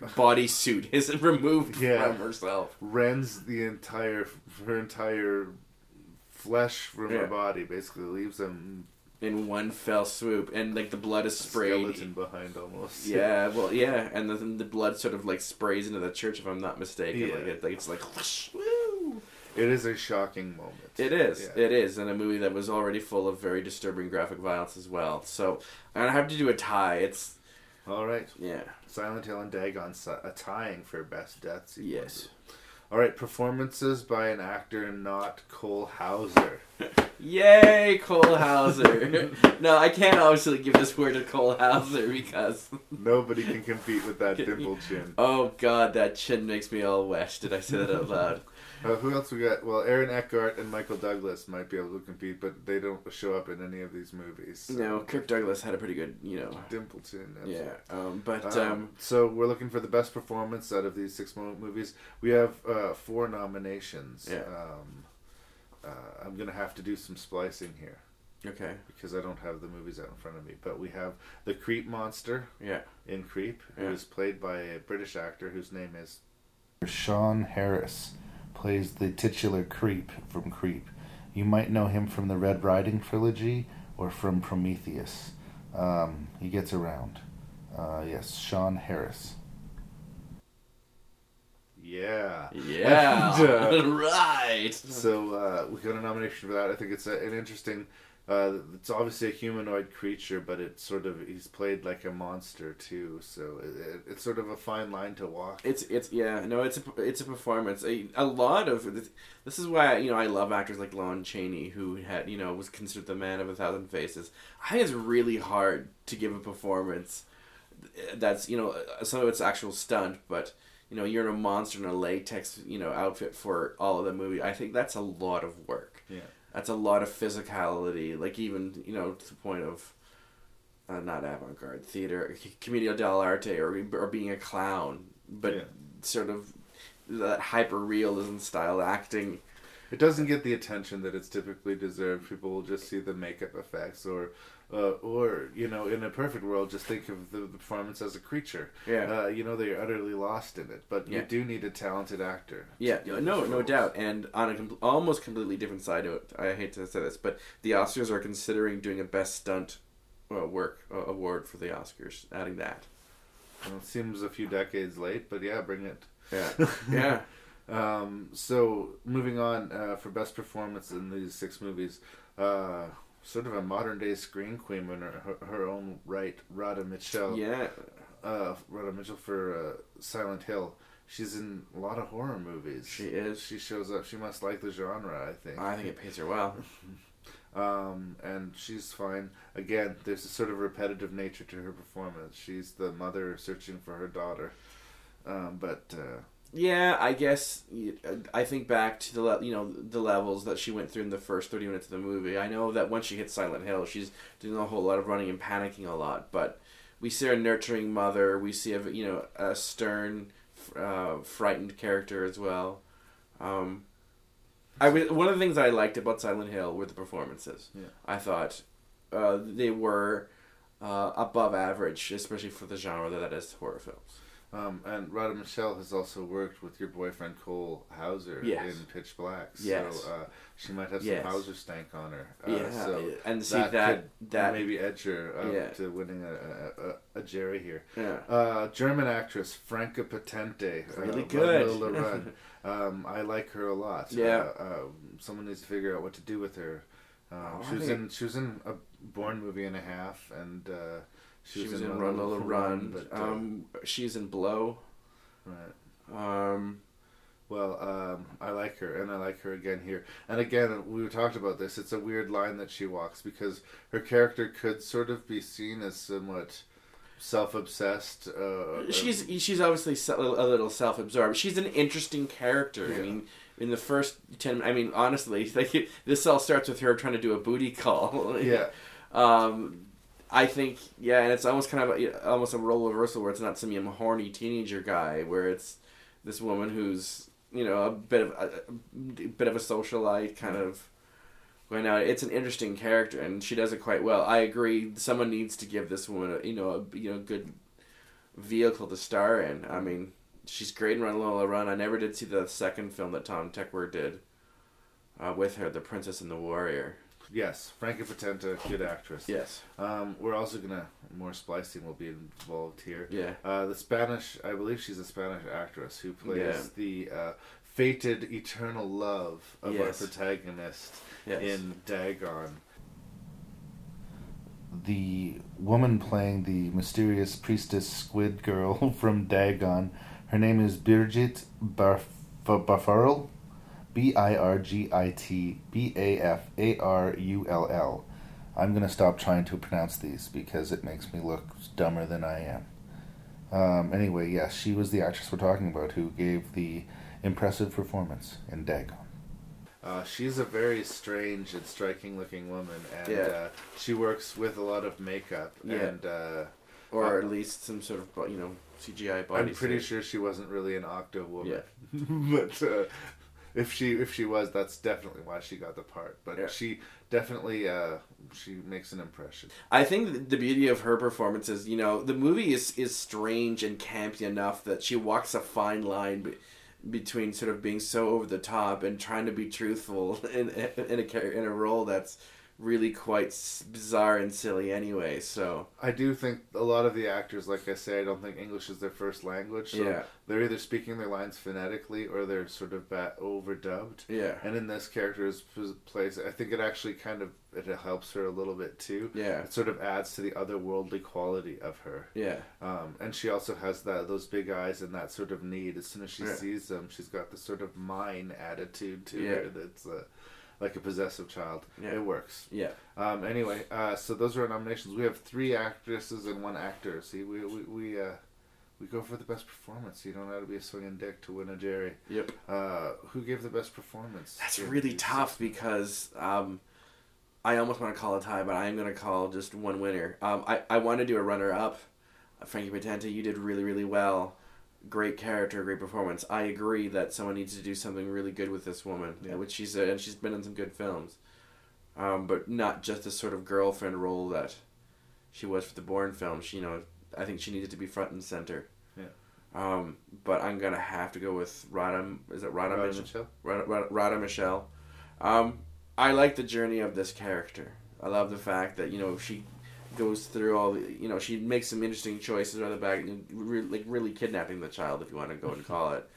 bodysuit is removed Yeah. from herself. Rends the entire her entire flesh from Yeah. her body, basically leaves them in one fell swoop, and like the blood is sprayed. skeleton behind almost. Yeah, well, yeah, and then the blood sort of like sprays into the church, if I'm not mistaken. Yeah. Like, it, like it's like whoosh, It is a shocking moment. it is, Yeah. it is, and a movie that was already full of very disturbing graphic violence as well. So I'm have to do a tie. It's All right. yeah, Silent Hill and Dagon a tying for best death sequences. Yes. All right, performances by an actor not Cole Hauser. yay, Cole Hauser. no, I can't obviously give this word to Cole Hauser because Nobody can compete with that dimple chin. oh god, that chin makes me all wet. Did I say that out loud? Uh, who else we got? Well, Aaron Eckhart and Michael Douglas might be able to compete, but they don't show up in any of these movies. No, Kirk Douglas had a pretty good, you know. Dimpleton. chin. Yeah, um, but Um, um, so we're looking for the best performance out of these six movies. We have uh, four nominations. Yeah. Um, uh, I'm gonna have to do some splicing here. Okay. Because I don't have the movies out in front of me, but we have the Creep monster. Yeah. In Creep, who Yeah. is played by a British actor whose name is Sean Harris. Plays the titular Creep from Creep. You might know him from the Red Riding trilogy or from Prometheus. Um, he gets around. Uh, yes, Sean Harris. Yeah. Yeah. And, uh, right. So uh, we got a nomination for that. I think it's a, an interesting. Uh, it's obviously a humanoid creature, but it's sort of he's played like a monster too. So it, it's sort of a fine line to walk. It's it's yeah no it's a it's a performance a, a lot of this, this is why you know I love actors like Lon Chaney who had you know was considered the man of a thousand faces. I think it's really hard to give a performance that's you know some of it's actual stunt, but you know you're in a monster in a latex you know outfit for all of the movie. I think that's a lot of work. Yeah. That's a lot of physicality, like even you know to the point of uh, not avant-garde theater, commedia dell'arte, or or being a clown, but Yeah. sort of that hyper realism style acting. It doesn't get the attention that it's typically deserved. People will just see the makeup effects, or, uh, or you know, in a perfect world, just think of the, the performance as a creature. Yeah. Uh, you know, they're utterly lost in it, but you do need a talented actor. Yeah, no, those no roles. doubt. And on a com- almost completely different side of it, I hate to say this, but the Oscars are considering doing a best stunt uh, work uh, award for the Oscars, adding that. Well, it seems a few decades late, but yeah, bring it. Yeah. Yeah. um, so moving on uh, for best performance in these six movies, uh, sort of a modern day screen queen in her, her, own right, Radha Mitchell. Yeah. Uh, Radha Mitchell for uh, Silent Hill. She's in a lot of horror movies. She is. She shows up. She must like the genre, I think. I think it pays her well. Um, and she's fine. Again, there's a sort of repetitive nature to her performance. She's the mother searching for her daughter. Um, but uh, Yeah, I guess I think back to the le- you know the levels that she went through in the first thirty minutes of the movie. I know that once she hits Silent Hill, she's doing a whole lot of running and panicking a lot. But we see a nurturing mother. We see a you know a stern, uh, frightened character as well. Um, I one of the things I liked about Silent Hill were the performances. Yeah. I thought uh, they were uh, above average, especially for the genre that is horror films. Um, and Radha Michelle has also worked with your boyfriend Cole Hauser Yes. in Pitch Black. Yes. So uh, she might have Yes. some Hauser stank on her. Uh, Yeah, so and see that- could that- maybe edge her up Yeah. to winning a, a, a, Jerry here. Yeah. Uh, German actress Franka Potente. Really uh, good. Manuela Run. um, I like her a lot. Yeah. Uh, uh, someone needs to figure out what to do with her. Um, Oh, she was in she was in a Born movie and a half, and uh, She, was, in Run Lola Run. but, uh, um, she's in Blow. Right. Um, well, um, I like her, and I like her again here. And again, we talked about this. It's a weird line that she walks because her character could sort of be seen as somewhat self-obsessed. Uh, she's she's obviously a little self-absorbed. She's an interesting character. I mean, in the first ten, I mean, honestly, like this all starts with her trying to do a booty call. Yeah. Um, I think yeah, and it's almost kind of a, almost a role reversal where it's not some horny teenager guy, where it's this woman who's you know a bit of a, a bit of a socialite kind of going out. It's an interesting character, and she does it quite well. I agree. Someone needs to give this woman a you know a you know good vehicle to star in. I mean, she's great in Run Lola Run. I never did see the second film that Tom Tykwer did uh, with her, The Princess and the Warrior. Yes, Frankie Potente, good actress. Yes. Um, we're also gonna more splicing will be involved here. Yeah. Uh, the Spanish, I believe she's a Spanish actress who plays Yeah. the uh, fated eternal love of Yes. our protagonist Yes. in Dagon. the woman playing the mysterious priestess squid girl from Dagon. Her name is Birgit Barf- Barfarul. B I R G I T B A F A R U L L. I'm going to stop trying to pronounce these because it makes me look dumber than I am. Um, anyway, yes, she was the actress we're talking about who gave the impressive performance in Dagon. Uh, she's a very strange and striking looking woman, and Yeah. uh, she works with a lot of makeup. Yeah. And uh, or uh, at least some sort of you know CGI body. I'm pretty suit. sure she wasn't really an octo woman. Yeah. but uh, if she if she was, that's definitely why she got the part. But Yeah. she definitely uh, she makes an impression. I think the beauty of her performance is, you know, the movie is is strange and campy enough that she walks a fine line be- between sort of being so over the top and trying to be truthful in in a in a role that's really quite bizarre and silly anyway. So I do think a lot of the actors, like I say, I don't think English is their first language. So Yeah. they're either speaking their lines phonetically or they're sort of ba- overdubbed. Yeah. And in this character's p- place, I think it actually kind of it helps her a little bit too. Yeah. It sort of adds to the otherworldly quality of her. Yeah. Um, and she also has that those big eyes and that sort of need. As soon as she Yeah. sees them, she's got this sort of mine attitude to Yeah. her that's uh, like a possessive child. Yeah. It works. Yeah. Um, anyway, uh, so those are our nominations. We have three actresses and one actor. See, we we we, uh, we go for the best performance. You don't have to be a swinging dick to win a Jerry. Yep. Uh, who gave the best performance? That's really tough because um, I almost want to call a tie, but I am going to call just one winner. Um, I, I want to do a runner up. Frankie Potente, you did really, really well. Great character, great performance. I agree that someone needs to do something really good with this woman, Yeah. which she's uh, and she's been in some good films, um, but not just the sort of girlfriend role that she was for the Bourne film. She, you know, I think she needed to be front and center. Yeah. Um, but I'm gonna have to go with Radha. Is it Radha, Radha Mich- Michelle? Radha, Radha, Radha Michelle. Um, I like the journey of this character. I love the fact that you know she goes through all the you know she makes some interesting choices rather back re- like really kidnapping the child if you want to go and call it,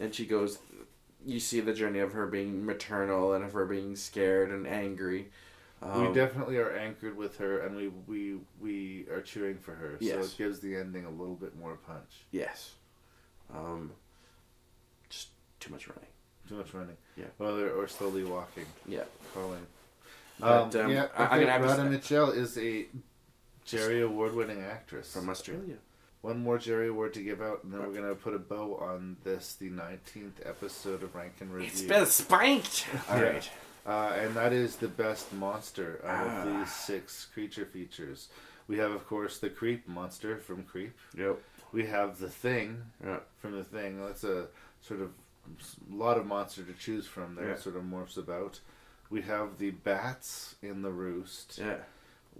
and she goes. You see the journey of her being maternal and of her being scared and angry. we Um, definitely are anchored with her, and we we we are cheering for her. Yes. So it gives the ending a little bit more punch. Yes. Um, just too much running. Too much running. Yeah. Well, or, slowly walking. Yeah. Calling. But, um, um, yeah, I- I, I'm think gonna have to Radha say- Mitchell is a Jerry Award-winning actress From Australia. One more Jerry Award to give out, and then we're gonna put a bow on this, the nineteenth episode of Rank and Review. It's been spanked. All right. Yeah. Uh, and that is the best monster out Ah. of these six creature features. We have, of course, the Creep monster from Creep. Yep. We have the Thing Yeah. from the Thing. That's a sort of lot of monster to choose from there. Yeah. It sort of morphs about. We have the bats in the roost. Yeah.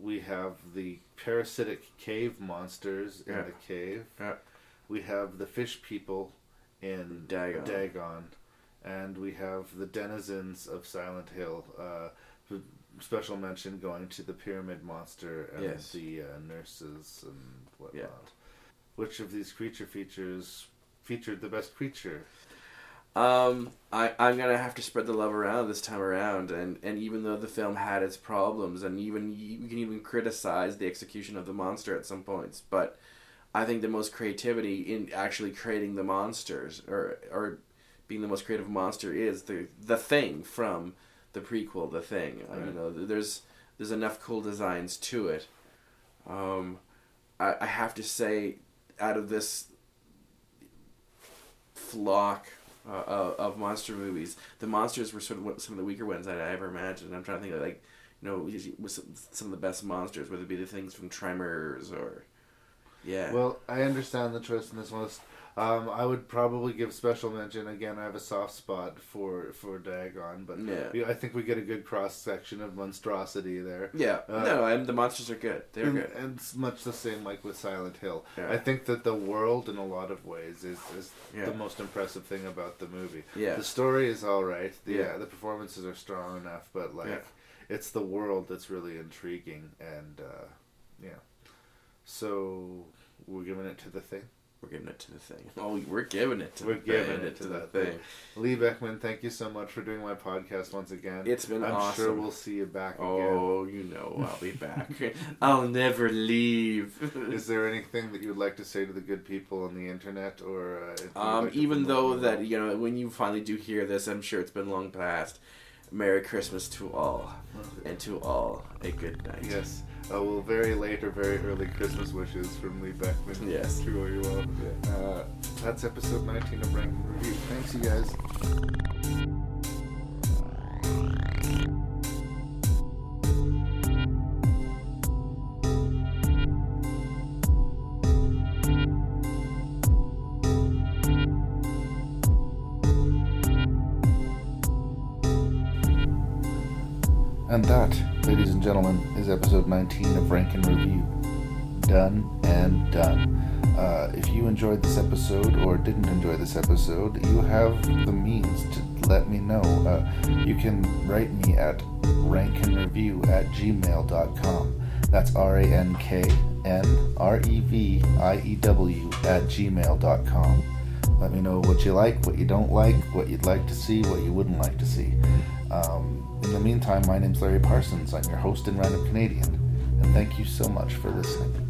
We have the parasitic cave monsters in Yeah. the cave. Yeah. We have the fish people in Dagon. Dagon. And we have the denizens of Silent Hill. Uh, special mention going to the pyramid monster and Yes. the uh, nurses and whatnot. Yeah. Which of these creature features featured the best creature? Um, I I'm gonna have to spread the love around this time around, and and even though the film had its problems, and even you can even criticize the execution of the monster at some points, but I think the most creativity in actually creating the monsters or or being the most creative monster is the the thing from the prequel, the thing. Uh, you Right. know, there's there's enough cool designs to it. Um, I I have to say, out of this flock uh, of, monster movies. The monsters were sort of some of the weaker ones that I ever imagined. I'm trying to think of like, you know, with some, of the best monsters, whether it be the things from Tremors or, yeah. Well, I understand the choice in this list. Um, I would probably give special mention again. I have a soft spot for for Dagon, but Yeah. we- I think we get a good cross section of monstrosity there. yeah, Uh, no, and the monsters are good. They're and, good. and it's much the same like with Silent Hill. Yeah. I think that the world, in a lot of ways, is, is Yeah. the most impressive thing about the movie. Yeah. the story is all right. The Yeah. uh, the performances are strong enough, but like, it's the world that's really intriguing, and uh, yeah. So we're giving it to the thing. We're giving it to the thing. Oh, we're giving it to We're the giving thing, it to the that thing. thing. Lee Beckmann, thank you so much for doing my podcast once again. It's been I'm awesome. sure we'll see you back again. Oh, you know, I'll be back. I'll never leave. Is there anything that you would like to say to the good people on the internet, or uh, Um, like even though that you know, when you finally do hear this, I'm sure it's been long past. Merry Christmas to all, and to all a good night. Yes uh, well, very late or very early Christmas wishes from Lee Beckmann. Yes. To all you all. Yeah. Uh, that's episode 19 of Rank Review. Thanks, you guys. And that ladies and gentlemen, is episode 19 of Rank and Review. Done and done. Uh, if you enjoyed this episode or didn't enjoy this episode, you have the means to let me know. Uh, you can write me at rankandreview at gmail.com. That's R A N K N R E V I E W at gmail.com. Let me know what you like, what you don't like, what you'd like to see, what you wouldn't like to see. Um, in the meantime, my name's Larry Parsons. I'm your host and random Canadian, and thank you so much for listening.